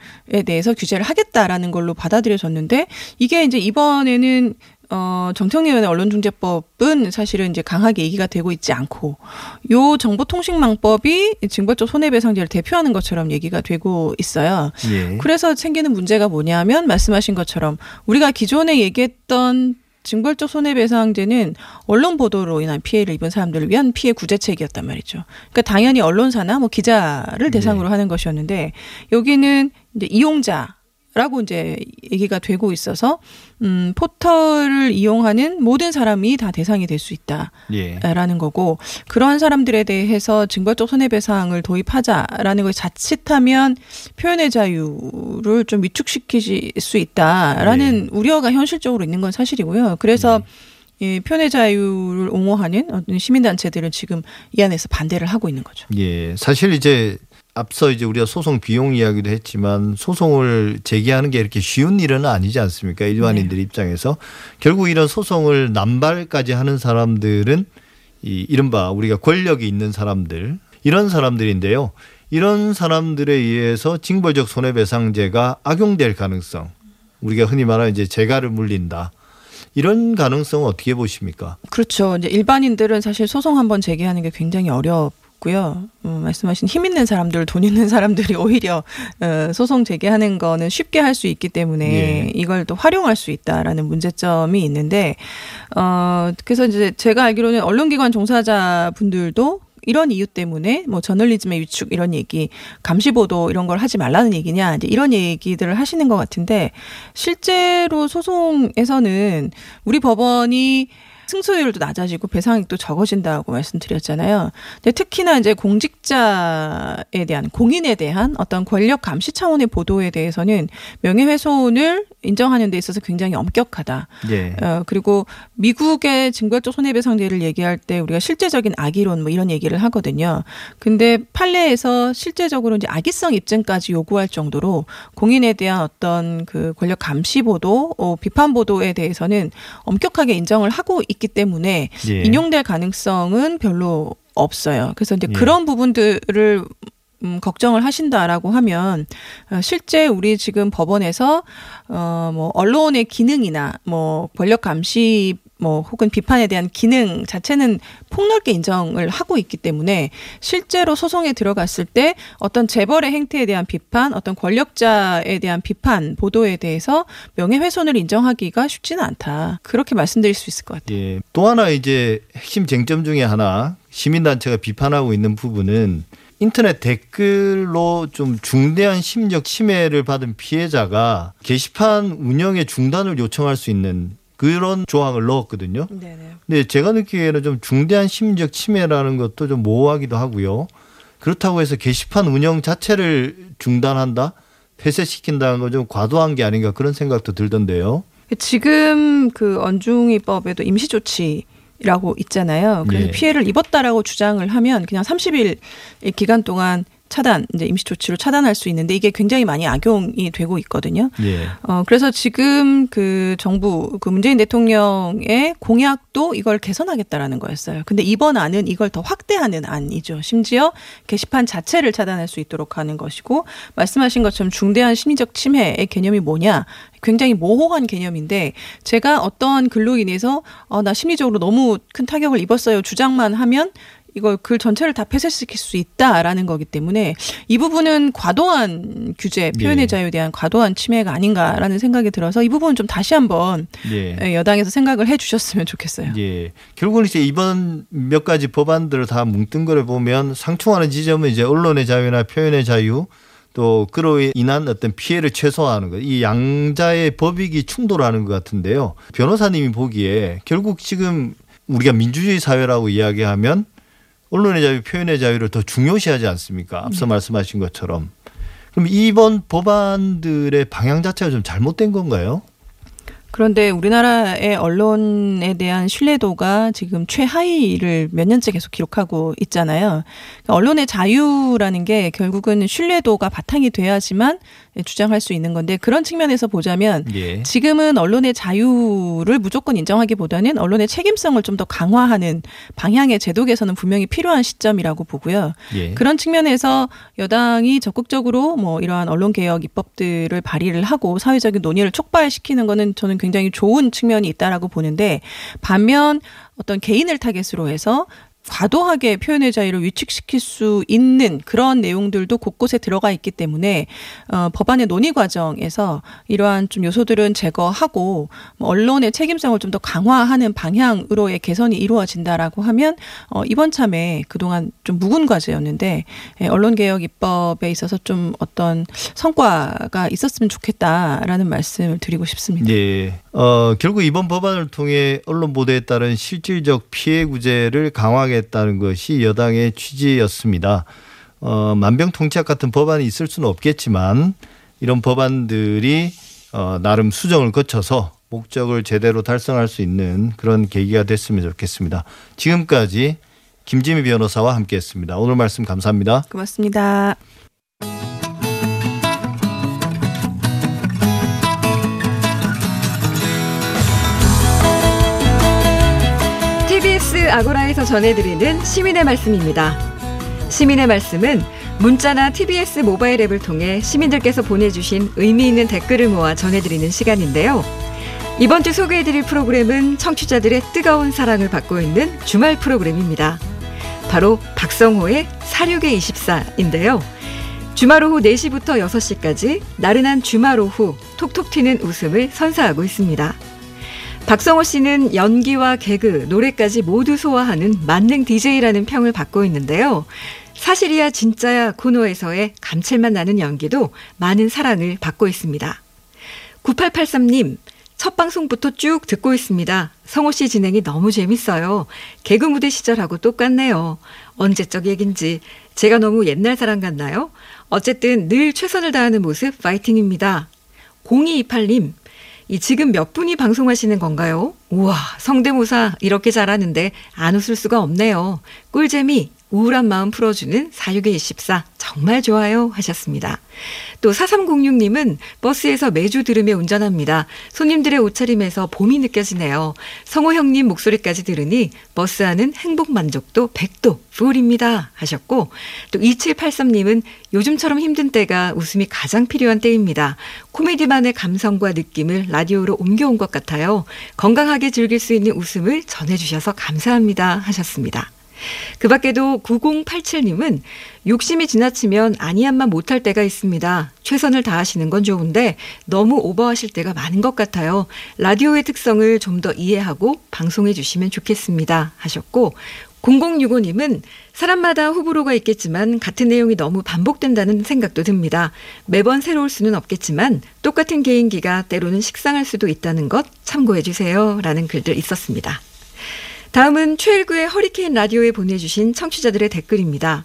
Speaker 4: 대해서 규제를 하겠다라는 걸로 받아들여졌는데 이게 이제 이번에는 어, 정청래 의원의 언론중재법은 사실은 이제 강하게 얘기가 되고 있지 않고 요 정보통신망법이 징벌적 손해배상제를 대표하는 것처럼 얘기가 되고 있어요.
Speaker 2: 예.
Speaker 4: 그래서 생기는 문제가 뭐냐면 말씀하신 것처럼 우리가 기존에 얘기했던 징벌적 손해배상제는 언론 보도로 인한 피해를 입은 사람들을 위한 피해 구제책이었단 말이죠. 그러니까 당연히 언론사나 뭐 기자를 대상으로 하는 것이었는데 여기는 이제 이용자 라고 이제 얘기가 되고 있어서 음 포털을 이용하는 모든 사람이 다 대상이 될 수 있다.
Speaker 2: 예.
Speaker 4: 라는 거고 그러한 사람들에 대해서 징벌적 손해배상을 도입하자라는 걸 자칫하면 표현의 자유를 좀 위축시킬 수 있다라는 우려가 현실적으로 있는 건 사실이고요. 그래서 이 표현의 자유를 옹호하는 시민단체들은 지금 이 안에서 반대를 하고 있는 거죠.
Speaker 2: 예. 사실 이제 앞서 이제 우리가 소송 비용 이야기도 했지만 소송을 제기하는 게 이렇게 쉬운 일은 아니지 않습니까? 일반인들 입장에서 결국 이런 소송을 남발까지 하는 사람들은 이 이른바 우리가 권력이 있는 사람들 이런 사람들인데요. 이런 사람들에 의해서 징벌적 손해배상제가 악용될 가능성 우리가 흔히 말하는 이제 재가를 물린다. 이런 가능성은 어떻게 보십니까?
Speaker 4: 그렇죠. 이제 일반인들은 사실 소송 한번 제기하는 게 굉장히 어렵 고요. 음, 말씀하신 힘 있는 사람들, 돈 있는 사람들이 오히려 어, 소송 제기하는 거는 쉽게 할 수 있기 때문에
Speaker 2: 예.
Speaker 4: 이걸 또 활용할 수 있다라는 문제점이 있는데 어 그래서 이제 제가 알기로는 언론기관 종사자 분들도 이런 이유 때문에 뭐 저널리즘의 위축 이런 얘기, 감시 보도 이런 걸 하지 말라는 얘기냐 이제 이런 얘기들을 하시는 것 같은데 실제로 소송에서는 우리 법원이 승소율도 낮아지고 배상액도 적어진다고 말씀드렸잖아요. 근데 특히나 이제 공직자에 대한 공인에 대한 어떤 권력 감시 차원의 보도에 대해서는 명예훼손을 인정하는 데 있어서 굉장히 엄격하다.
Speaker 2: 예.
Speaker 4: 어, 그리고 미국의 징벌적 손해배상제를 얘기할 때 우리가 실제적인 악의론 뭐 이런 얘기를 하거든요. 근데 판례에서 실제적으로 이제 악의성 입증까지 요구할 정도로 공인에 대한 어떤 그 권력 감시 보도, 어, 비판 보도에 대해서는 엄격하게 인정을 하고 있기 때문에
Speaker 2: 예.
Speaker 4: 인용될 가능성은 별로 없어요. 그래서 이제
Speaker 2: 예.
Speaker 4: 그런 부분들을 음, 걱정을 하신다라고 하면 어, 실제 우리 지금 법원에서 어뭐 언론의 기능이나 뭐 권력 감시 뭐 혹은 비판에 대한 기능 자체는 폭넓게 인정을 하고 있기 때문에 실제로 소송에 들어갔을 때 어떤 재벌의 행태에 대한 비판, 어떤 권력자에 대한 비판 보도에 대해서 명예훼손을 인정하기가 쉽지는 않다. 그렇게 말씀드릴 수 있을 것 같아요.
Speaker 2: 예. 또 하나 이제 핵심 쟁점 중에 하나 시민단체가 비판하고 있는 부분은 인터넷 댓글로 좀 중대한 심적 침해를 받은 피해자가 게시판 운영의 중단을 요청할 수 있는 그런 조항을 넣었거든요.
Speaker 4: 네네.
Speaker 2: 근데 제가 느끼기에는 좀 중대한 심적 침해라는 것도 좀 모호하기도 하고요. 그렇다고 해서 게시판 운영 자체를 중단한다, 폐쇄시킨다는 건 좀 과도한 게 아닌가 그런 생각도 들던데요.
Speaker 4: 지금 그 언중이법에도 임시조치 라고 있잖아요. 그래서
Speaker 2: 예.
Speaker 4: 피해를 입었다라고 주장을 하면 그냥 30일 기간 동안 차단, 이제 임시 조치로 차단할 수 있는데 이게 굉장히 많이 악용이 되고 있거든요.
Speaker 2: 예.
Speaker 4: 어, 그래서 지금 그 정부, 그 문재인 대통령의 공약도 이걸 개선하겠다라는 거였어요. 근데 이번 안은 이걸 더 확대하는 안이죠. 심지어 게시판 자체를 차단할 수 있도록 하는 것이고, 말씀하신 것처럼 중대한 심리적 침해의 개념이 뭐냐. 굉장히 모호한 개념인데, 제가 어떠한 글로 인해서, 어, 나 심리적으로 너무 큰 타격을 입었어요. 주장만 하면, 이걸 글 전체를 다 폐쇄시킬 수 있다라는 거기 때문에 이 부분은 과도한 규제, 표현의
Speaker 2: 예.
Speaker 4: 자유에 대한 과도한 침해가 아닌가라는 생각이 들어서 이 부분은 좀 다시 한번
Speaker 2: 예.
Speaker 4: 여당에서 생각을 해주셨으면 좋겠어요.
Speaker 2: 예. 결국은 이제 이번 몇 가지 법안들을 다 거를 보면 상충하는 지점은 이제 언론의 자유나 표현의 자유 또 그로 인한 어떤 피해를 최소화하는 것. 이 양자의 법익이 충돌하는 것 같은데요. 변호사님이 보기에 결국 지금 우리가 민주주의 사회라고 이야기하면 언론의 자유, 표현의 자유를 더 중요시하지 않습니까? 앞서 말씀하신 것처럼. 그럼 이번 법안들의 방향 자체가 좀 잘못된 건가요?
Speaker 4: 그런데 우리나라의 언론에 대한 신뢰도가 지금 최하위를 몇 년째 계속 기록하고 있잖아요. 그러니까 언론의 자유라는 게 결국은 신뢰도가 바탕이 돼야지만 주장할 수 있는 건데 그런 측면에서 보자면
Speaker 2: 예.
Speaker 4: 지금은 언론의 자유를 무조건 인정하기보다는 언론의 책임성을 좀 더 강화하는 방향의 제도 개선은 분명히 필요한 시점이라고 보고요.
Speaker 2: 예.
Speaker 4: 그런 측면에서 여당이 적극적으로 뭐 이러한 언론 개혁 입법들을 발의를 하고 사회적인 논의를 촉발시키는 거는 저는 굉장히 좋은 측면이 있다라고 보는데 반면 어떤 개인을 타겟으로 해서 과도하게 표현의 자유를 위축시킬 수 있는 그런 내용들도 곳곳에 들어가 있기 때문에 어, 법안의 논의 과정에서 이러한 좀 요소들은 제거하고 뭐 언론의 책임성을 좀 더 강화하는 방향으로의 개선이 이루어진다라고 하면 어, 이번 참에 그동안 좀 묵은 과제였는데 예, 언론 개혁 입법에 있어서 좀 어떤 성과가 있었으면 좋겠다라는 말씀을 드리고 싶습니다.
Speaker 2: 예. 어, 결국 이번 법안을 통해 언론 보도에 따른 실질적 피해 구제를 강화하 겠다는 것이 여당의 취지였습니다. 어, 만병통치약 같은 법안이 있을 수는 없겠지만 이런 법안들이 어, 나름 수정을 거쳐서 목적을 제대로 달성할 수 있는 그런 계기가 됐으면 좋겠습니다. 지금까지 김지미 변호사와 함께했습니다. 오늘 말씀 감사합니다.
Speaker 4: 고맙습니다.
Speaker 5: TBS 아고라에서 전해드리는 시민의 말씀입니다. 시민의 말씀은 문자나 TBS 모바일 앱을 통해 시민들께서 보내주신 의미 있는 댓글을 모아 전해드리는 시간인데요. 이번 주 소개해드릴 프로그램은 청취자들의 뜨거운 사랑을 받고 있는 주말 프로그램입니다. 바로 박성호의 사륙의 24인데요. 주말 오후 4시부터 6시까지 나른한 주말 오후 톡톡 튀는 웃음을 선사하고 있습니다. 박성호 씨는 연기와 개그, 노래까지 모두 소화하는 만능 DJ라는 평을 받고 있는데요. 사실이야 진짜야 코너에서의 감칠맛 나는 연기도 많은 사랑을 받고 있습니다. 9883님, 첫 방송부터 쭉 듣고 있습니다. 성호 씨 진행이 너무 재밌어요. 개그 무대 시절하고 똑같네요. 언제적 얘긴지 제가 너무 옛날 사람 같나요? 어쨌든 늘 최선을 다하는 모습 파이팅입니다. 0228님, 이 지금 몇 분이 방송하시는 건가요? 우와, 성대모사 이렇게 잘하는데 안 웃을 수가 없네요. 꿀잼이 우울한 마음 풀어주는 46의 24 정말 좋아요 하셨습니다. 또 4306님은 버스에서 매주 들으며 운전합니다. 손님들의 옷차림에서 봄이 느껴지네요. 성호 형님 목소리까지 들으니 버스 안은 행복 만족도 100도 풀입니다 하셨고 또 2783님은 요즘처럼 힘든 때가 웃음이 가장 필요한 때입니다. 코미디만의 감성과 느낌을 라디오로 옮겨온 것 같아요. 건강하게 즐길 수 있는 웃음을 전해주셔서 감사합니다 하셨습니다. 그 밖에도 9087님은 욕심이 지나치면 아니한만 못할 때가 있습니다. 최선을 다하시는 건 좋은데 너무 오버하실 때가 많은 것 같아요. 라디오의 특성을 좀 더 이해하고 방송해 주시면 좋겠습니다. 하셨고 0065님은 사람마다 호불호가 있겠지만 같은 내용이 너무 반복된다는 생각도 듭니다. 매번 새로울 수는 없겠지만 똑같은 개인기가 때로는 식상할 수도 있다는 것 참고해 주세요. 라는 글들 있었습니다. 다음은 최일구의 허리케인 라디오에 보내주신 청취자들의 댓글입니다.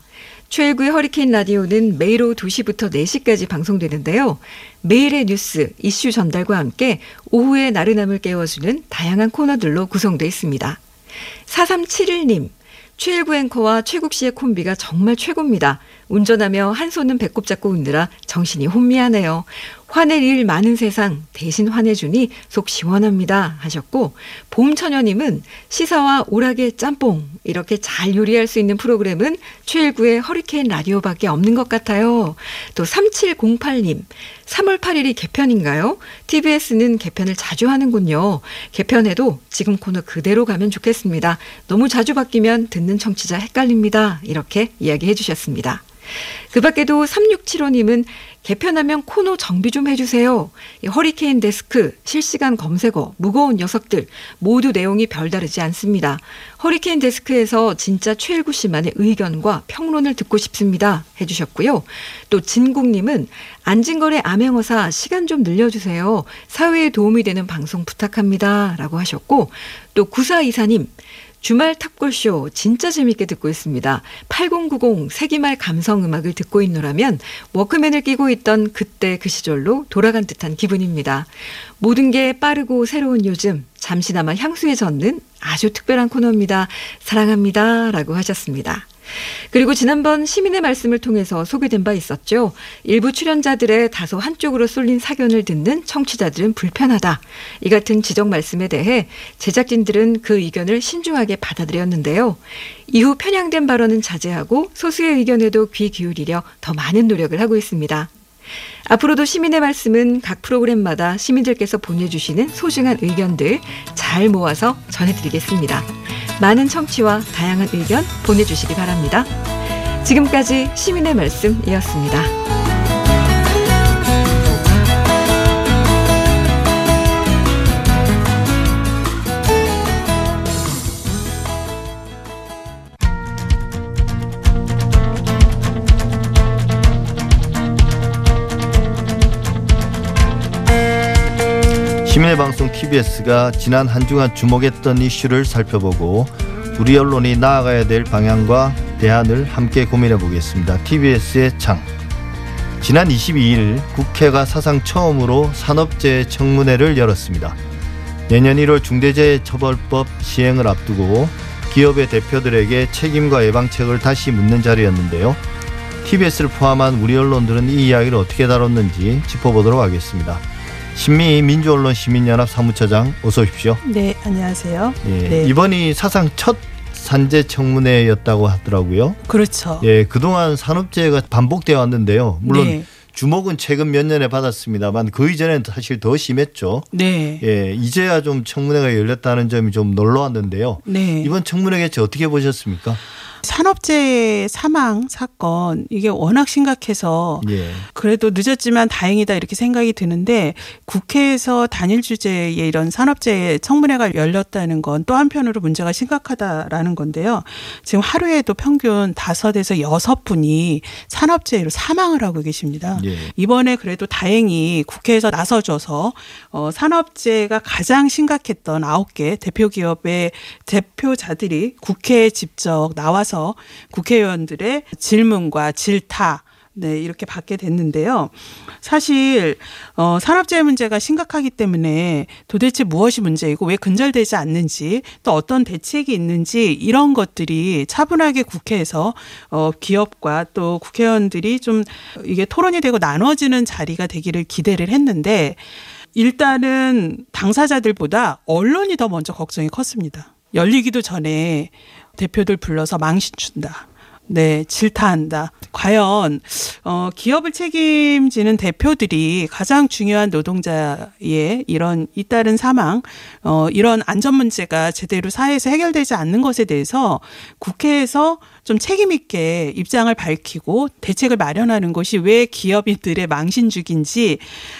Speaker 5: 최일구의 허리케인 라디오는 매일 오후 2시부터 4시까지 방송되는데요. 매일의 뉴스, 이슈 전달과 함께 오후의 나른함을 깨워주는 다양한 코너들로 구성되어 있습니다. 4371님, 최일구 앵커와 최국 씨의 콤비가 정말 최고입니다. 운전하며 한 손은 배꼽 잡고 웃느라 정신이 혼미하네요. 화낼 일 많은 세상 대신 화내주니 속 시원합니다 하셨고 봄처녀님은 시사와 오락의 짬뽕 이렇게 잘 요리할 수 있는 프로그램은 최일구의 허리케인 라디오밖에 없는 것 같아요. 또 3708님 3월 8일이 개편인가요? TBS는 개편을 자주 하는군요. 개편해도 지금 코너 그대로 가면 좋겠습니다. 너무 자주 바뀌면 듣는 청취자 헷갈립니다. 이렇게 이야기해 주셨습니다. 그 밖에도 3675님은 개편하면 코너 정비 좀 해주세요. 허리케인 데스크, 실시간 검색어, 무거운 녀석들 모두 내용이 별다르지 않습니다. 허리케인 데스크에서 진짜 최일구 씨만의 의견과 평론을 듣고 싶습니다. 해주셨고요. 또 진국님은 안진걸의 암행어사 시간 좀 늘려주세요. 사회에 도움이 되는 방송 부탁합니다. 라고 하셨고 또 구사이사님 주말 탑골쇼 진짜 재밌게 듣고 있습니다. 8090 세기말 감성 음악을 듣고 있노라면 워크맨을 끼고 있던 그때 그 시절로 돌아간 듯한 기분입니다. 모든 게 빠르고 새로운 요즘 잠시나마 향수에 젖는 아주 특별한 코너입니다. 사랑합니다. 라고 하셨습니다. 그리고 지난번 시민의 말씀을 통해서 소개된 바 있었죠. 일부 출연자들의 다소 한쪽으로 쏠린 사견을 듣는 청취자들은 불편하다. 이 같은 지적 말씀에 대해 제작진들은 그 의견을 신중하게 받아들였는데요. 이후 편향된 발언은 자제하고 소수의 의견에도 귀 기울이려 더 많은 노력을 하고 있습니다. 앞으로도 시민의 말씀은 각 프로그램마다 시민들께서 보내주시는 소중한 의견들 잘 모아서 전해드리겠습니다. 많은 청취와 다양한 의견 보내주시기 바랍니다. 지금까지 시민의 말씀이었습니다.
Speaker 2: 시민의 방송 TBS가 지난 한 주간 주목했던 이슈를 살펴보고 우리 언론이 나아가야 될 방향과 대안을 함께 고민해 보겠습니다. TBS의 창. 지난 22일 국회가 사상 처음으로 산업재해 청문회를 열었습니다. 내년 1월 중대재해처벌법 시행을 앞두고 기업의 대표들에게 책임과 예방책을 다시 묻는 자리였는데요. TBS를 포함한 우리 언론들은 이 이야기를 어떻게 다뤘는지 짚어보도록 하겠습니다. 신미 민주언론 시민연합 사무처장 어서 오십시오.
Speaker 6: 네, 안녕하세요.
Speaker 2: 예,
Speaker 6: 네.
Speaker 2: 이번이 사상 첫 산재 청문회였다고 하더라고요.
Speaker 6: 그렇죠.
Speaker 2: 예, 그동안 산업재해가 반복되어 왔는데요. 물론
Speaker 6: 네.
Speaker 2: 주목은 최근 몇 년에 받았습니다만 그 이전에는 사실 더 심했죠.
Speaker 4: 네.
Speaker 2: 예, 이제야 좀 청문회가 열렸다는 점이 좀 놀라웠는데요.
Speaker 4: 네.
Speaker 2: 이번 청문회 개최 어떻게 보셨습니까?
Speaker 6: 산업재해 사망 사건 이게 워낙 심각해서
Speaker 2: 예.
Speaker 6: 그래도 늦었지만 다행이다 이렇게 생각이 드는데 국회에서 단일 주제의 이런 산업재해 청문회가 열렸다는 건 또 한편으로 문제가 심각하다라는 건데요. 지금 하루에도 평균 다섯에서 여섯 분이 산업재해로 사망을 하고 계십니다.
Speaker 2: 예.
Speaker 6: 이번에 그래도 다행히 국회에서 나서줘서 어, 산업재해가 가장 심각했던 아홉 개 대표 기업의 대표자들이 국회에 직접 나와서 국회의원들의 질문과 질타 네, 이렇게 받게 됐는데요. 사실, 어, 산업재해 문제가 심각하기 때문에 도대체 무엇이 문제이고 왜 근절되지 않는지 또 어떤 대책이 있는지 이런 것들이 차분하게 국회에서 어, 기업과 또 국회의원들이 좀 이게 토론이 되고 나눠지는 자리가 되기를 기대를 했는데 일단은 당사자들보다 언론이 더 먼저 걱정이 컸습니다. 열리기도 전에 대표들 불러서 망신 준다. 네, 질타한다. 과연 어 기업을 책임지는 대표들이 가장 중요한 노동자의 이런 잇따른 사망, 어 이런 안전 문제가 제대로 사회에서 해결되지 않는 것에 대해서 국회에서 좀 책임 있게 입장을 밝히고 대책을 마련하는 것이 왜 기업인들의 망신죽인지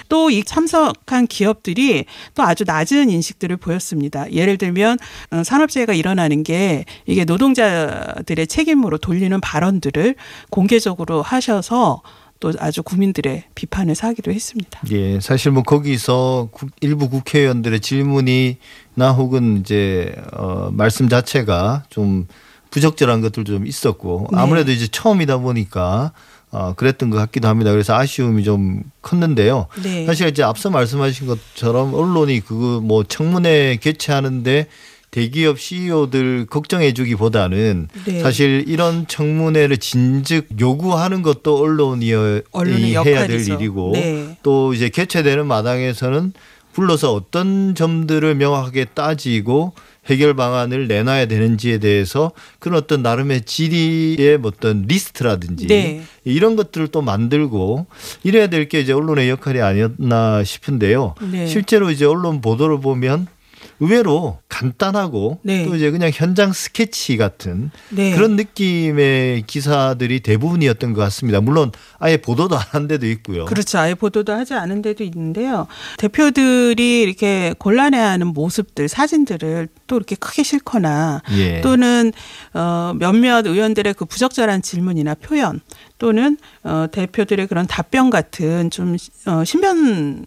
Speaker 6: 또 이 참석한 기업들이 또 아주 낮은 인식들을 보였습니다. 예를 들면 어, 산업재해가 일어나는 게 이게 노동자들의 책임으로 돌리는 발언들을 공개적으로 하셔서 또 아주 국민들의 비판을 사기도 했습니다.
Speaker 2: 예, 사실 뭐 거기서 국- 일부 국회의원들의 질문이나 혹은 이제 어 말씀 자체가 좀 부적절한 것들도 좀 있었고
Speaker 6: 네.
Speaker 2: 아무래도 이제 처음이다 보니까 어 그랬던 것 같기도 합니다. 그래서 아쉬움이 좀 컸는데요.
Speaker 6: 네.
Speaker 2: 사실 이제 앞서 말씀하신 것처럼 언론이 그뭐 청문회 개최하는데 대기업 CEO들 걱정해주기보다는
Speaker 6: 네.
Speaker 2: 사실 이런 청문회를 진즉 요구하는 것도 언론이 해야 될
Speaker 6: 역할이죠.
Speaker 2: 일이고
Speaker 6: 네.
Speaker 2: 또 이제 개최되는 마당에서는 불러서 어떤 점들을 명확하게 따지고 해결 방안을 내놔야 되는지에 대해서 그런 어떤 나름의 질의의 어떤 리스트라든지
Speaker 6: 네.
Speaker 2: 이런 것들을 또 만들고 이래야 될 게 이제 언론의 역할이 아니었나 싶은데요.
Speaker 6: 네.
Speaker 2: 실제로 이제 언론 보도를 보면 의외로 간단하고
Speaker 6: 네.
Speaker 2: 또 이제 그냥 현장 스케치 같은
Speaker 6: 네.
Speaker 2: 그런 느낌의 기사들이 대부분이었던 것 같습니다. 물론 아예 보도도 안 한 데도 있고요.
Speaker 6: 그렇죠. 아예 보도도 하지 않은 데도 있는데요. 대표들이 이렇게 곤란해하는 모습들, 사진들을 또 이렇게 크게 실거나
Speaker 2: 예.
Speaker 6: 또는 어 몇몇 의원들의 그 부적절한 질문이나 표현 또는 어 대표들의 그런 답변 같은 좀 어 신변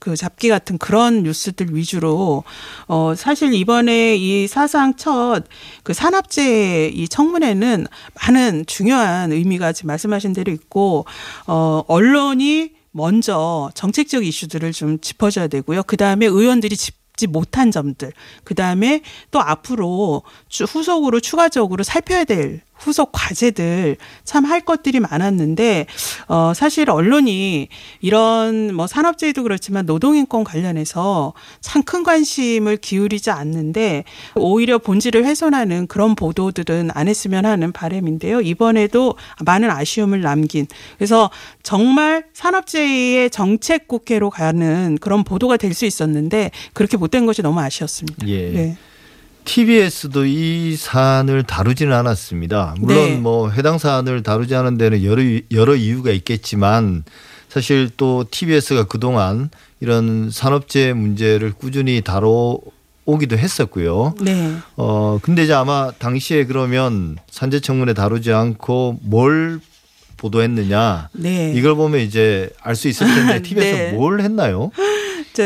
Speaker 6: 그 잡기 같은 그런 뉴스들 위주로 어 사실 이번에 이 사상 첫 그 산업재해 이 청문회는 많은 중요한 의미가 지금 말씀하신 대로 있고 어 언론이 먼저 정책적 이슈들을 좀 짚어줘야 되고요. 그 다음에 의원들이 짚지 못한 점들, 그 다음에 또 앞으로 주- 후속으로 추가적으로 살펴야 될 후속 과제들 참 할 것들이 많았는데 어 사실 언론이 이런 뭐 산업재해도 그렇지만 노동인권 관련해서 참 큰 관심을 기울이지 않는데 오히려 본질을 훼손하는 그런 보도들은 안 했으면 하는 바람인데요. 이번에도 많은 아쉬움을 남긴 그래서 정말 산업재해의 정책 국회로 가는 그런 보도가 될 수 있었는데 그렇게 못된 것이 너무 아쉬웠습니다.
Speaker 2: 예.
Speaker 6: 네.
Speaker 2: TBS도 이 사안을 다루지는 않았습니다. 물론
Speaker 6: 네.
Speaker 2: 뭐 해당 사안을 다루지 않은 데는 여러 여러 이유가 있겠지만 사실 또 TBS가 그동안 이런 산업재해 문제를 꾸준히 다뤄오기도 했었고요.
Speaker 6: 네.
Speaker 2: 어 근데 이제 아마 당시에 그러면 산재청문회 다루지 않고 뭘 보도했느냐
Speaker 6: 네.
Speaker 2: 이걸 보면 이제 알 수 있을 텐데 TBS
Speaker 6: 네.
Speaker 2: 가뭘 했나요?
Speaker 6: 저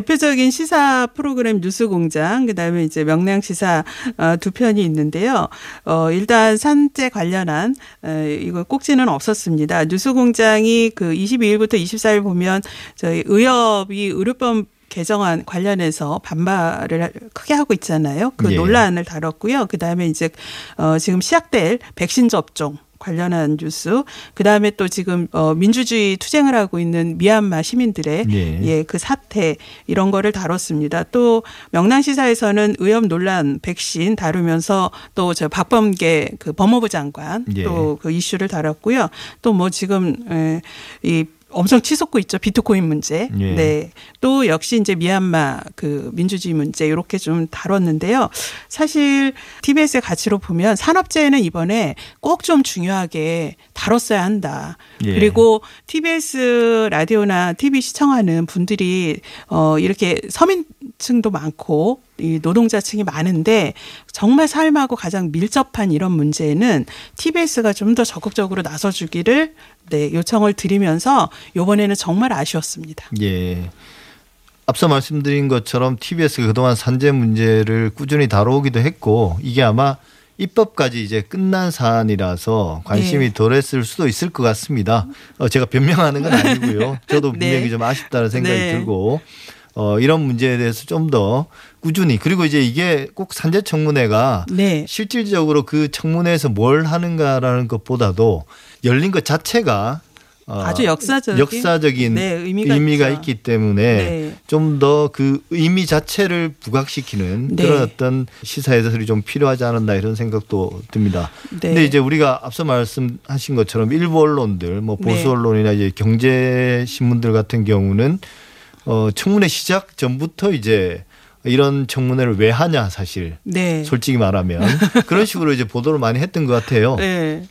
Speaker 6: 대표적인 시사 프로그램 뉴스공장 그다음에 이제 명량 시사 어, 두 편이 있는데요. 어 일단 산재 관련한 에, 이거 꼭지는 없었습니다. 뉴스공장이 그 22일부터 24일 보면 저희 의협이 의료법 개정안 관련해서 반발을 하- 크게 하고 있잖아요. 그
Speaker 2: 예.
Speaker 6: 논란을 다뤘고요. 그 다음에 이제 어 지금 시작될 백신 접종 관련한 뉴스, 그 다음에 또 지금 어 민주주의 투쟁을 하고 있는 미얀마 시민들의
Speaker 2: 예.
Speaker 6: 예, 그 사태 이런 거를 다뤘습니다. 또 명랑시사에서는 의협 논란 백신 다루면서 또 저 박범계 그 법무부 장관
Speaker 2: 예.
Speaker 6: 또그 이슈를 다뤘고요. 또 뭐 지금 에, 이 엄청 치솟고 있죠. 비트코인 문제.
Speaker 2: 예.
Speaker 6: 네. 또 역시 이제 미얀마 그 민주주의 문제 이렇게 좀 다뤘는데요. 사실 TBS의 가치로 보면 산업재해는 이번에 꼭 좀 중요하게 다뤘어야 한다.
Speaker 2: 예.
Speaker 6: 그리고 TBS 라디오나 TV 시청하는 분들이 어 이렇게 서민층도 많고 이 노동자층이 많은데 정말 삶하고 가장 밀접한 이런 문제는 TBS가 좀 더 적극적으로 나서주기를 네, 요청을 드리면서 이번에는 정말 아쉬웠습니다.
Speaker 2: 예. 앞서 말씀드린 것처럼 TBS가 그동안 산재 문제를 꾸준히 다뤄오기도 했고 이게 아마 입법까지 이제 끝난 사안이라서 관심이
Speaker 6: 네.
Speaker 2: 덜했을 수도 있을 것 같습니다. 어, 제가 변명하는 건 아니고요. 저도
Speaker 6: 네.
Speaker 2: 분명히 좀 아쉽다는 생각이
Speaker 6: 네.
Speaker 2: 들고 어, 이런 문제에 대해서 좀 더 꾸준히 그리고 이제 이게 꼭 산재 청문회가
Speaker 6: 네.
Speaker 2: 실질적으로 그 청문회에서 뭘 하는가라는 것보다도 열린 것 자체가 어,
Speaker 6: 아주 역사적인
Speaker 2: 역사적인
Speaker 6: 네, 의미가 있죠.
Speaker 2: 있기 때문에
Speaker 6: 네.
Speaker 2: 좀더 그 의미 자체를 부각시키는
Speaker 6: 네.
Speaker 2: 그런 어떤 시사 해설이 좀 필요하지 않았나 이런 생각도 듭니다.
Speaker 6: 네.
Speaker 2: 근데 이제 우리가 앞서 말씀하신 것처럼 일부 언론들 뭐 보수
Speaker 6: 네.
Speaker 2: 언론이나 이제 경제 신문들 같은 경우는 어 청문회 시작 전부터 이제 이런 청문회를 왜 하냐 사실
Speaker 6: 네.
Speaker 2: 솔직히 말하면 그런 식으로 이제 보도를 많이 했던 것 같아요.
Speaker 6: 네.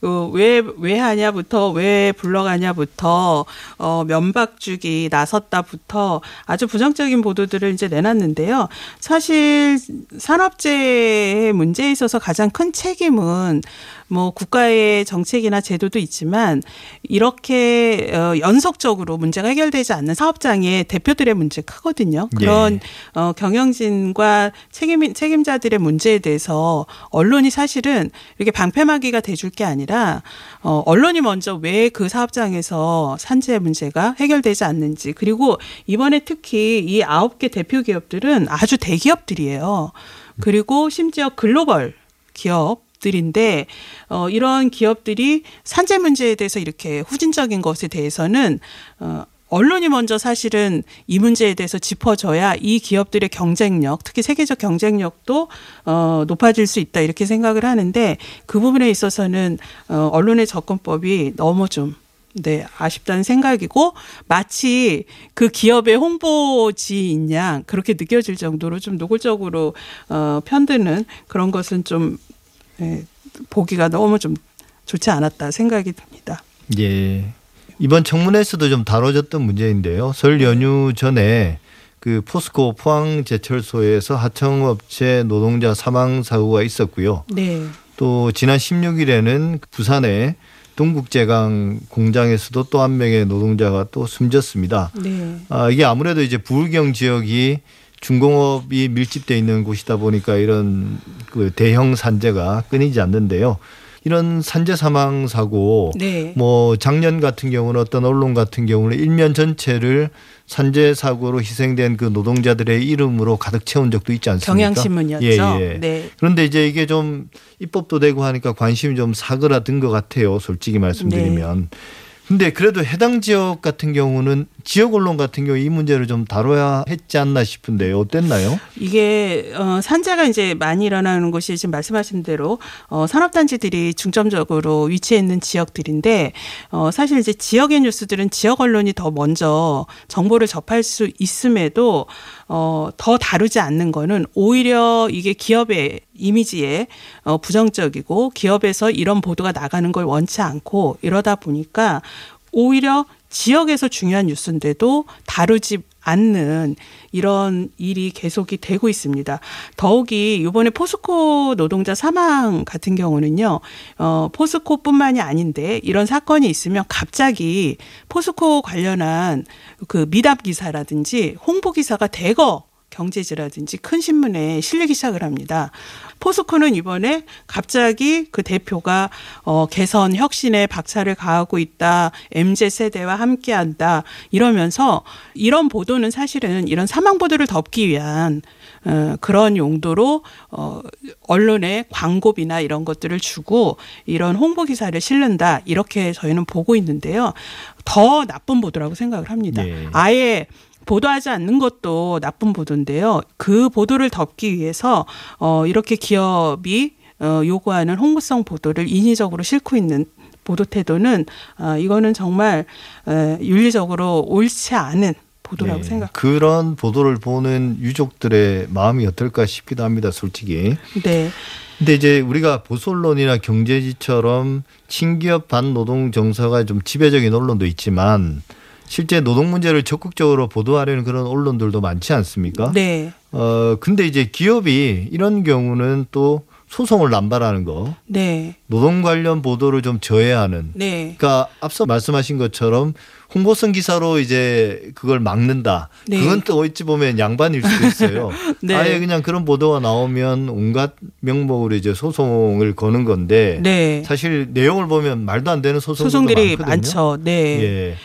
Speaker 6: 그 왜, 왜 하냐부터, 왜 불러가냐부터, 어, 면박주기 나섰다부터 아주 부정적인 보도들을 이제 내놨는데요. 사실 산업재해 문제에 있어서 가장 큰 책임은 뭐 국가의 정책이나 제도도 있지만 이렇게 어, 연속적으로 문제가 해결되지 않는 사업장의 대표들의 문제 크거든요. 그런
Speaker 2: 예.
Speaker 6: 어, 경영진과 책임 책임자들의 문제에 대해서 언론이 사실은 이렇게 방패막이가 돼줄 게 아니라 어, 언론이 먼저 왜 그 사업장에서 산재 문제가 해결되지 않는지 그리고 이번에 특히 이 아홉 개 대표 기업들은 아주 대기업들이에요. 그리고 심지어 글로벌 기업 들인데 어 이런 기업들이 산재 문제에 대해서 이렇게 후진적인 것에 대해서는 어 언론이 먼저 사실은 이 문제에 대해서 짚어줘야 이 기업들의 경쟁력, 특히 세계적 경쟁력도 어 높아질 수 있다 이렇게 생각을 하는데 그 부분에 있어서는 어 언론의 접근법이 너무 좀 네, 아쉽다는 생각이고 마치 그 기업의 홍보지인 양 그렇게 느껴질 정도로 좀 노골적으로 어 편드는 그런 것은 좀 예, 보기가 너무 좀 좋지 않았다 생각이 듭니다.
Speaker 2: 예. 이번 청문회에서도 좀 다뤄졌던 문제인데요. 설 연휴 전에 그 포스코 포항제철소에서 하청업체 노동자 사망 사고가 있었고요.
Speaker 6: 네.
Speaker 2: 또 지난 16일에는 부산의 동국제강 공장에서도 또 한 명의 노동자가 또 숨졌습니다.
Speaker 6: 네.
Speaker 2: 아, 이게 아무래도 이제 부울경 지역이 중공업이 밀집돼 있는 곳이다 보니까 이런 그 대형 산재가 끊이지 않는데요. 이런 산재 사망 사고
Speaker 6: 네.
Speaker 2: 뭐 작년 같은 경우는 어떤 언론 같은 경우는 일면 전체를 산재 사고로 희생된 그 노동자들의 이름으로 가득 채운 적도 있지 않습니까?
Speaker 6: 경향신문이었죠.
Speaker 2: 예, 예.
Speaker 6: 네.
Speaker 2: 그런데 이제 이게 좀 입법도 되고 하니까 관심이 좀 사그라든 것 같아요. 솔직히 말씀드리면.
Speaker 6: 네.
Speaker 2: 근데 그래도 해당 지역 같은 경우는 지역 언론 같은 경우 이 문제를 좀 다뤄야 했지 않나 싶은데 어땠나요?
Speaker 6: 이게 어 산재가 이제 많이 일어나는 곳이 지금 말씀하신 대로 어 산업단지들이 중점적으로 위치해 있는 지역들인데 어 사실 이제 지역의 뉴스들은 지역 언론이 더 먼저 정보를 접할 수 있음에도 어 더 다루지 않는 거는 오히려 이게 기업의 이미지에 어 부정적이고 기업에서 이런 보도가 나가는 걸 원치 않고 이러다 보니까 오히려 지역에서 중요한 뉴스인데도 다루지 않는 이런 일이 계속이 되고 있습니다. 더욱이 이번에 포스코 노동자 사망 같은 경우는요, 어, 포스코뿐만이 아닌데 이런 사건이 있으면 갑자기 포스코 관련한 그 미답 기사라든지 홍보 기사가 대거 경제지라든지 큰 신문에 실리기 시작을 합니다. 포스코는 이번에 갑자기 그 대표가 어 개선 혁신에 박차를 가하고 있다. MZ 세대와 함께 한다. 이러면서 이런 보도는 사실은 이런 사망 보도를 덮기 위한 어, 그런 용도로 어, 언론에 광고비나 이런 것들을 주고 이런 홍보 기사를 실는다 이렇게 저희는 보고 있는데요. 더 나쁜 보도라고 생각을 합니다.
Speaker 2: 예.
Speaker 6: 아예 보도하지 않는 것도 나쁜 보도인데요. 그 보도를 덮기 위해서 어 이렇게 기업이 어 요구하는 홍보성 보도를 인위적으로 싣고 있는 보도 태도는 어, 이거는 정말 에, 윤리적으로 옳지 않은 보도라고
Speaker 2: 예,
Speaker 6: 생각.
Speaker 2: 그런 보도를 보는 유족들의 마음이 어떨까 싶기도 합니다, 솔직히.
Speaker 6: 네,
Speaker 2: 근데 이제 우리가 보수 언론이나 경제지처럼 친기업 반노동 정서가 좀 지배적인 언론도 있지만 실제 노동 문제를 적극적으로 보도하려는 그런 언론들도 많지 않습니까?
Speaker 6: 네,
Speaker 2: 어 근데 이제 기업이 이런 경우는 또 소송을 남발하는 거,
Speaker 6: 네,
Speaker 2: 노동 관련 보도를 좀 저해하는.
Speaker 6: 네,
Speaker 2: 그러니까 앞서 말씀하신 것처럼 홍보성 기사로 이제 그걸 막는다.
Speaker 6: 네.
Speaker 2: 그건 또 어찌 보면 양반일 수도 있어요.
Speaker 6: 네.
Speaker 2: 아예 그냥 그런 보도가 나오면 온갖 명목으로 이제 소송을 거는 건데
Speaker 6: 네.
Speaker 2: 사실 내용을 보면 말도 안 되는
Speaker 6: 소송들이
Speaker 2: 많거든요.
Speaker 6: 많죠. 네,
Speaker 2: 예.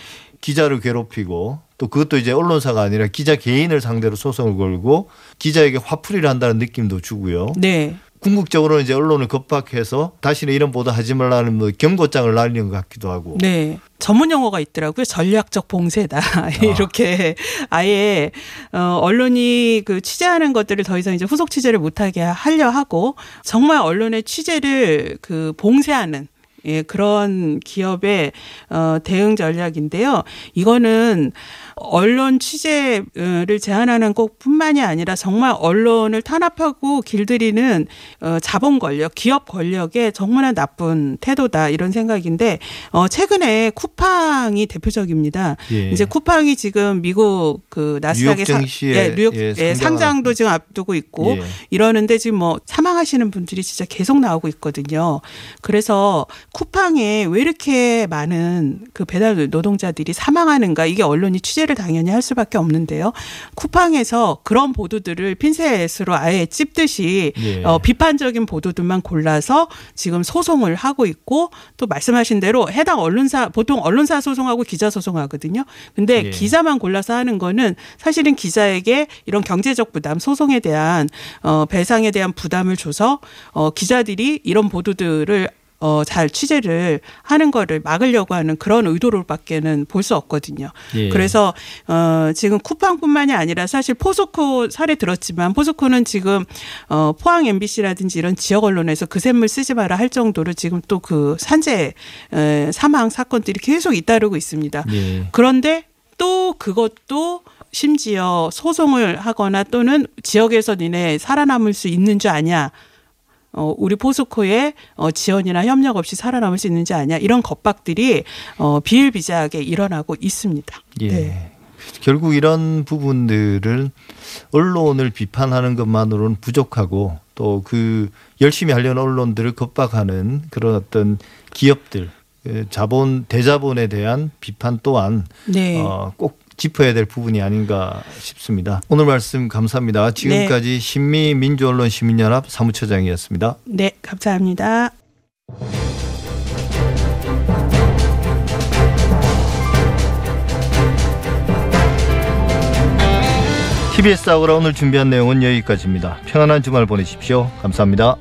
Speaker 2: 기자를 괴롭히고 또 그것도 이제 언론사가 아니라 기자 개인을 상대로 소송을 걸고 기자에게 화풀이를 한다는 느낌도 주고요.
Speaker 6: 네,
Speaker 2: 궁극적으로는 이제 언론을 겁박해서 다시는 이런 보도 하지 말라는 뭐 경고장을 날리는 것 같기도 하고.
Speaker 6: 네. 전문 용어가 있더라고요. 전략적 봉쇄다. 이렇게 아예 어 언론이 그 취재하는 것들을 더 이상 이제 후속 취재를 못 하게 하려 하고 정말 언론의 취재를 그 봉쇄하는 예, 그런 기업의 어, 대응 전략인데요. 이거는 언론 취재를 제한하는 것뿐만이 아니라 정말 언론을 탄압하고 길들이는 어, 자본 권력, 기업 권력의 정말 나쁜 태도다 이런 생각인데 어, 최근에 쿠팡이 대표적입니다.
Speaker 2: 예.
Speaker 6: 이제 쿠팡이 지금 미국 그 나스닥에
Speaker 2: 뉴욕 증시에
Speaker 6: 예, 뉴욕
Speaker 2: 예,
Speaker 6: 예, 상장도 지금 앞두고 있고
Speaker 2: 예.
Speaker 6: 이러는데 지금 뭐 사망하시는 분들이 진짜 계속 나오고 있거든요. 그래서 쿠팡에 왜 이렇게 많은 그 배달 노동자들이 사망하는가 이게 언론이 취재 를 당연히 할 수밖에 없는데요. 쿠팡에서 그런 보도들을 핀셋으로 아예 찝듯이
Speaker 2: 예.
Speaker 6: 어, 비판적인 보도들만 골라서 지금 소송을 하고 있고 또 말씀하신 대로 해당 언론사 보통 언론사 소송하고 기자 소송하거든요. 근데
Speaker 2: 예.
Speaker 6: 기자만 골라서 하는 거는 사실은 기자에게 이런 경제적 부담, 소송에 대한 어 배상에 대한 부담을 줘서 어 기자들이 이런 보도들을 어, 잘 취재를 하는 거를 막으려고 하는 그런 의도로밖에는 볼 수 없거든요.
Speaker 2: 예.
Speaker 6: 그래서 어, 지금 쿠팡뿐만이 아니라 사실 포스코 사례 들었지만 포스코는 지금 어, 포항 MBC라든지 이런 지역 언론에서 그 샘물 쓰지 마라 할 정도로 지금 또 그 산재 에, 사망 사건들이 계속 잇따르고 있습니다.
Speaker 2: 예.
Speaker 6: 그런데 또 그것도 심지어 소송을 하거나 또는 지역에서 니네 살아남을 수 있는 줄 아냐. 어, 우리 포스코의 어, 지원이나 협력 없이 살아남을 수 있는지 아냐. 이런 겁박들이 어, 비일비재하게 일어나고 있습니다.
Speaker 2: 예.
Speaker 6: 네.
Speaker 2: 결국 이런 부분들은 언론을 비판하는 것만으로는 부족하고 또 그 열심히 하려는 언론들을 겁박하는 그런 어떤 기업들 그 자본 대자본에 대한 비판 또한
Speaker 6: 네.
Speaker 2: 어, 꼭 짚어야 될 부분이 아닌가 싶습니다. 오늘 말씀 감사합니다. 지금까지 신미 민주언론 시민연합 사무처장이었습니다.
Speaker 6: 네, 감사합니다.
Speaker 2: TBS 아고라 오늘 준비한 내용은 여기까지입니다. 평안한 주말 보내십시오. 감사합니다.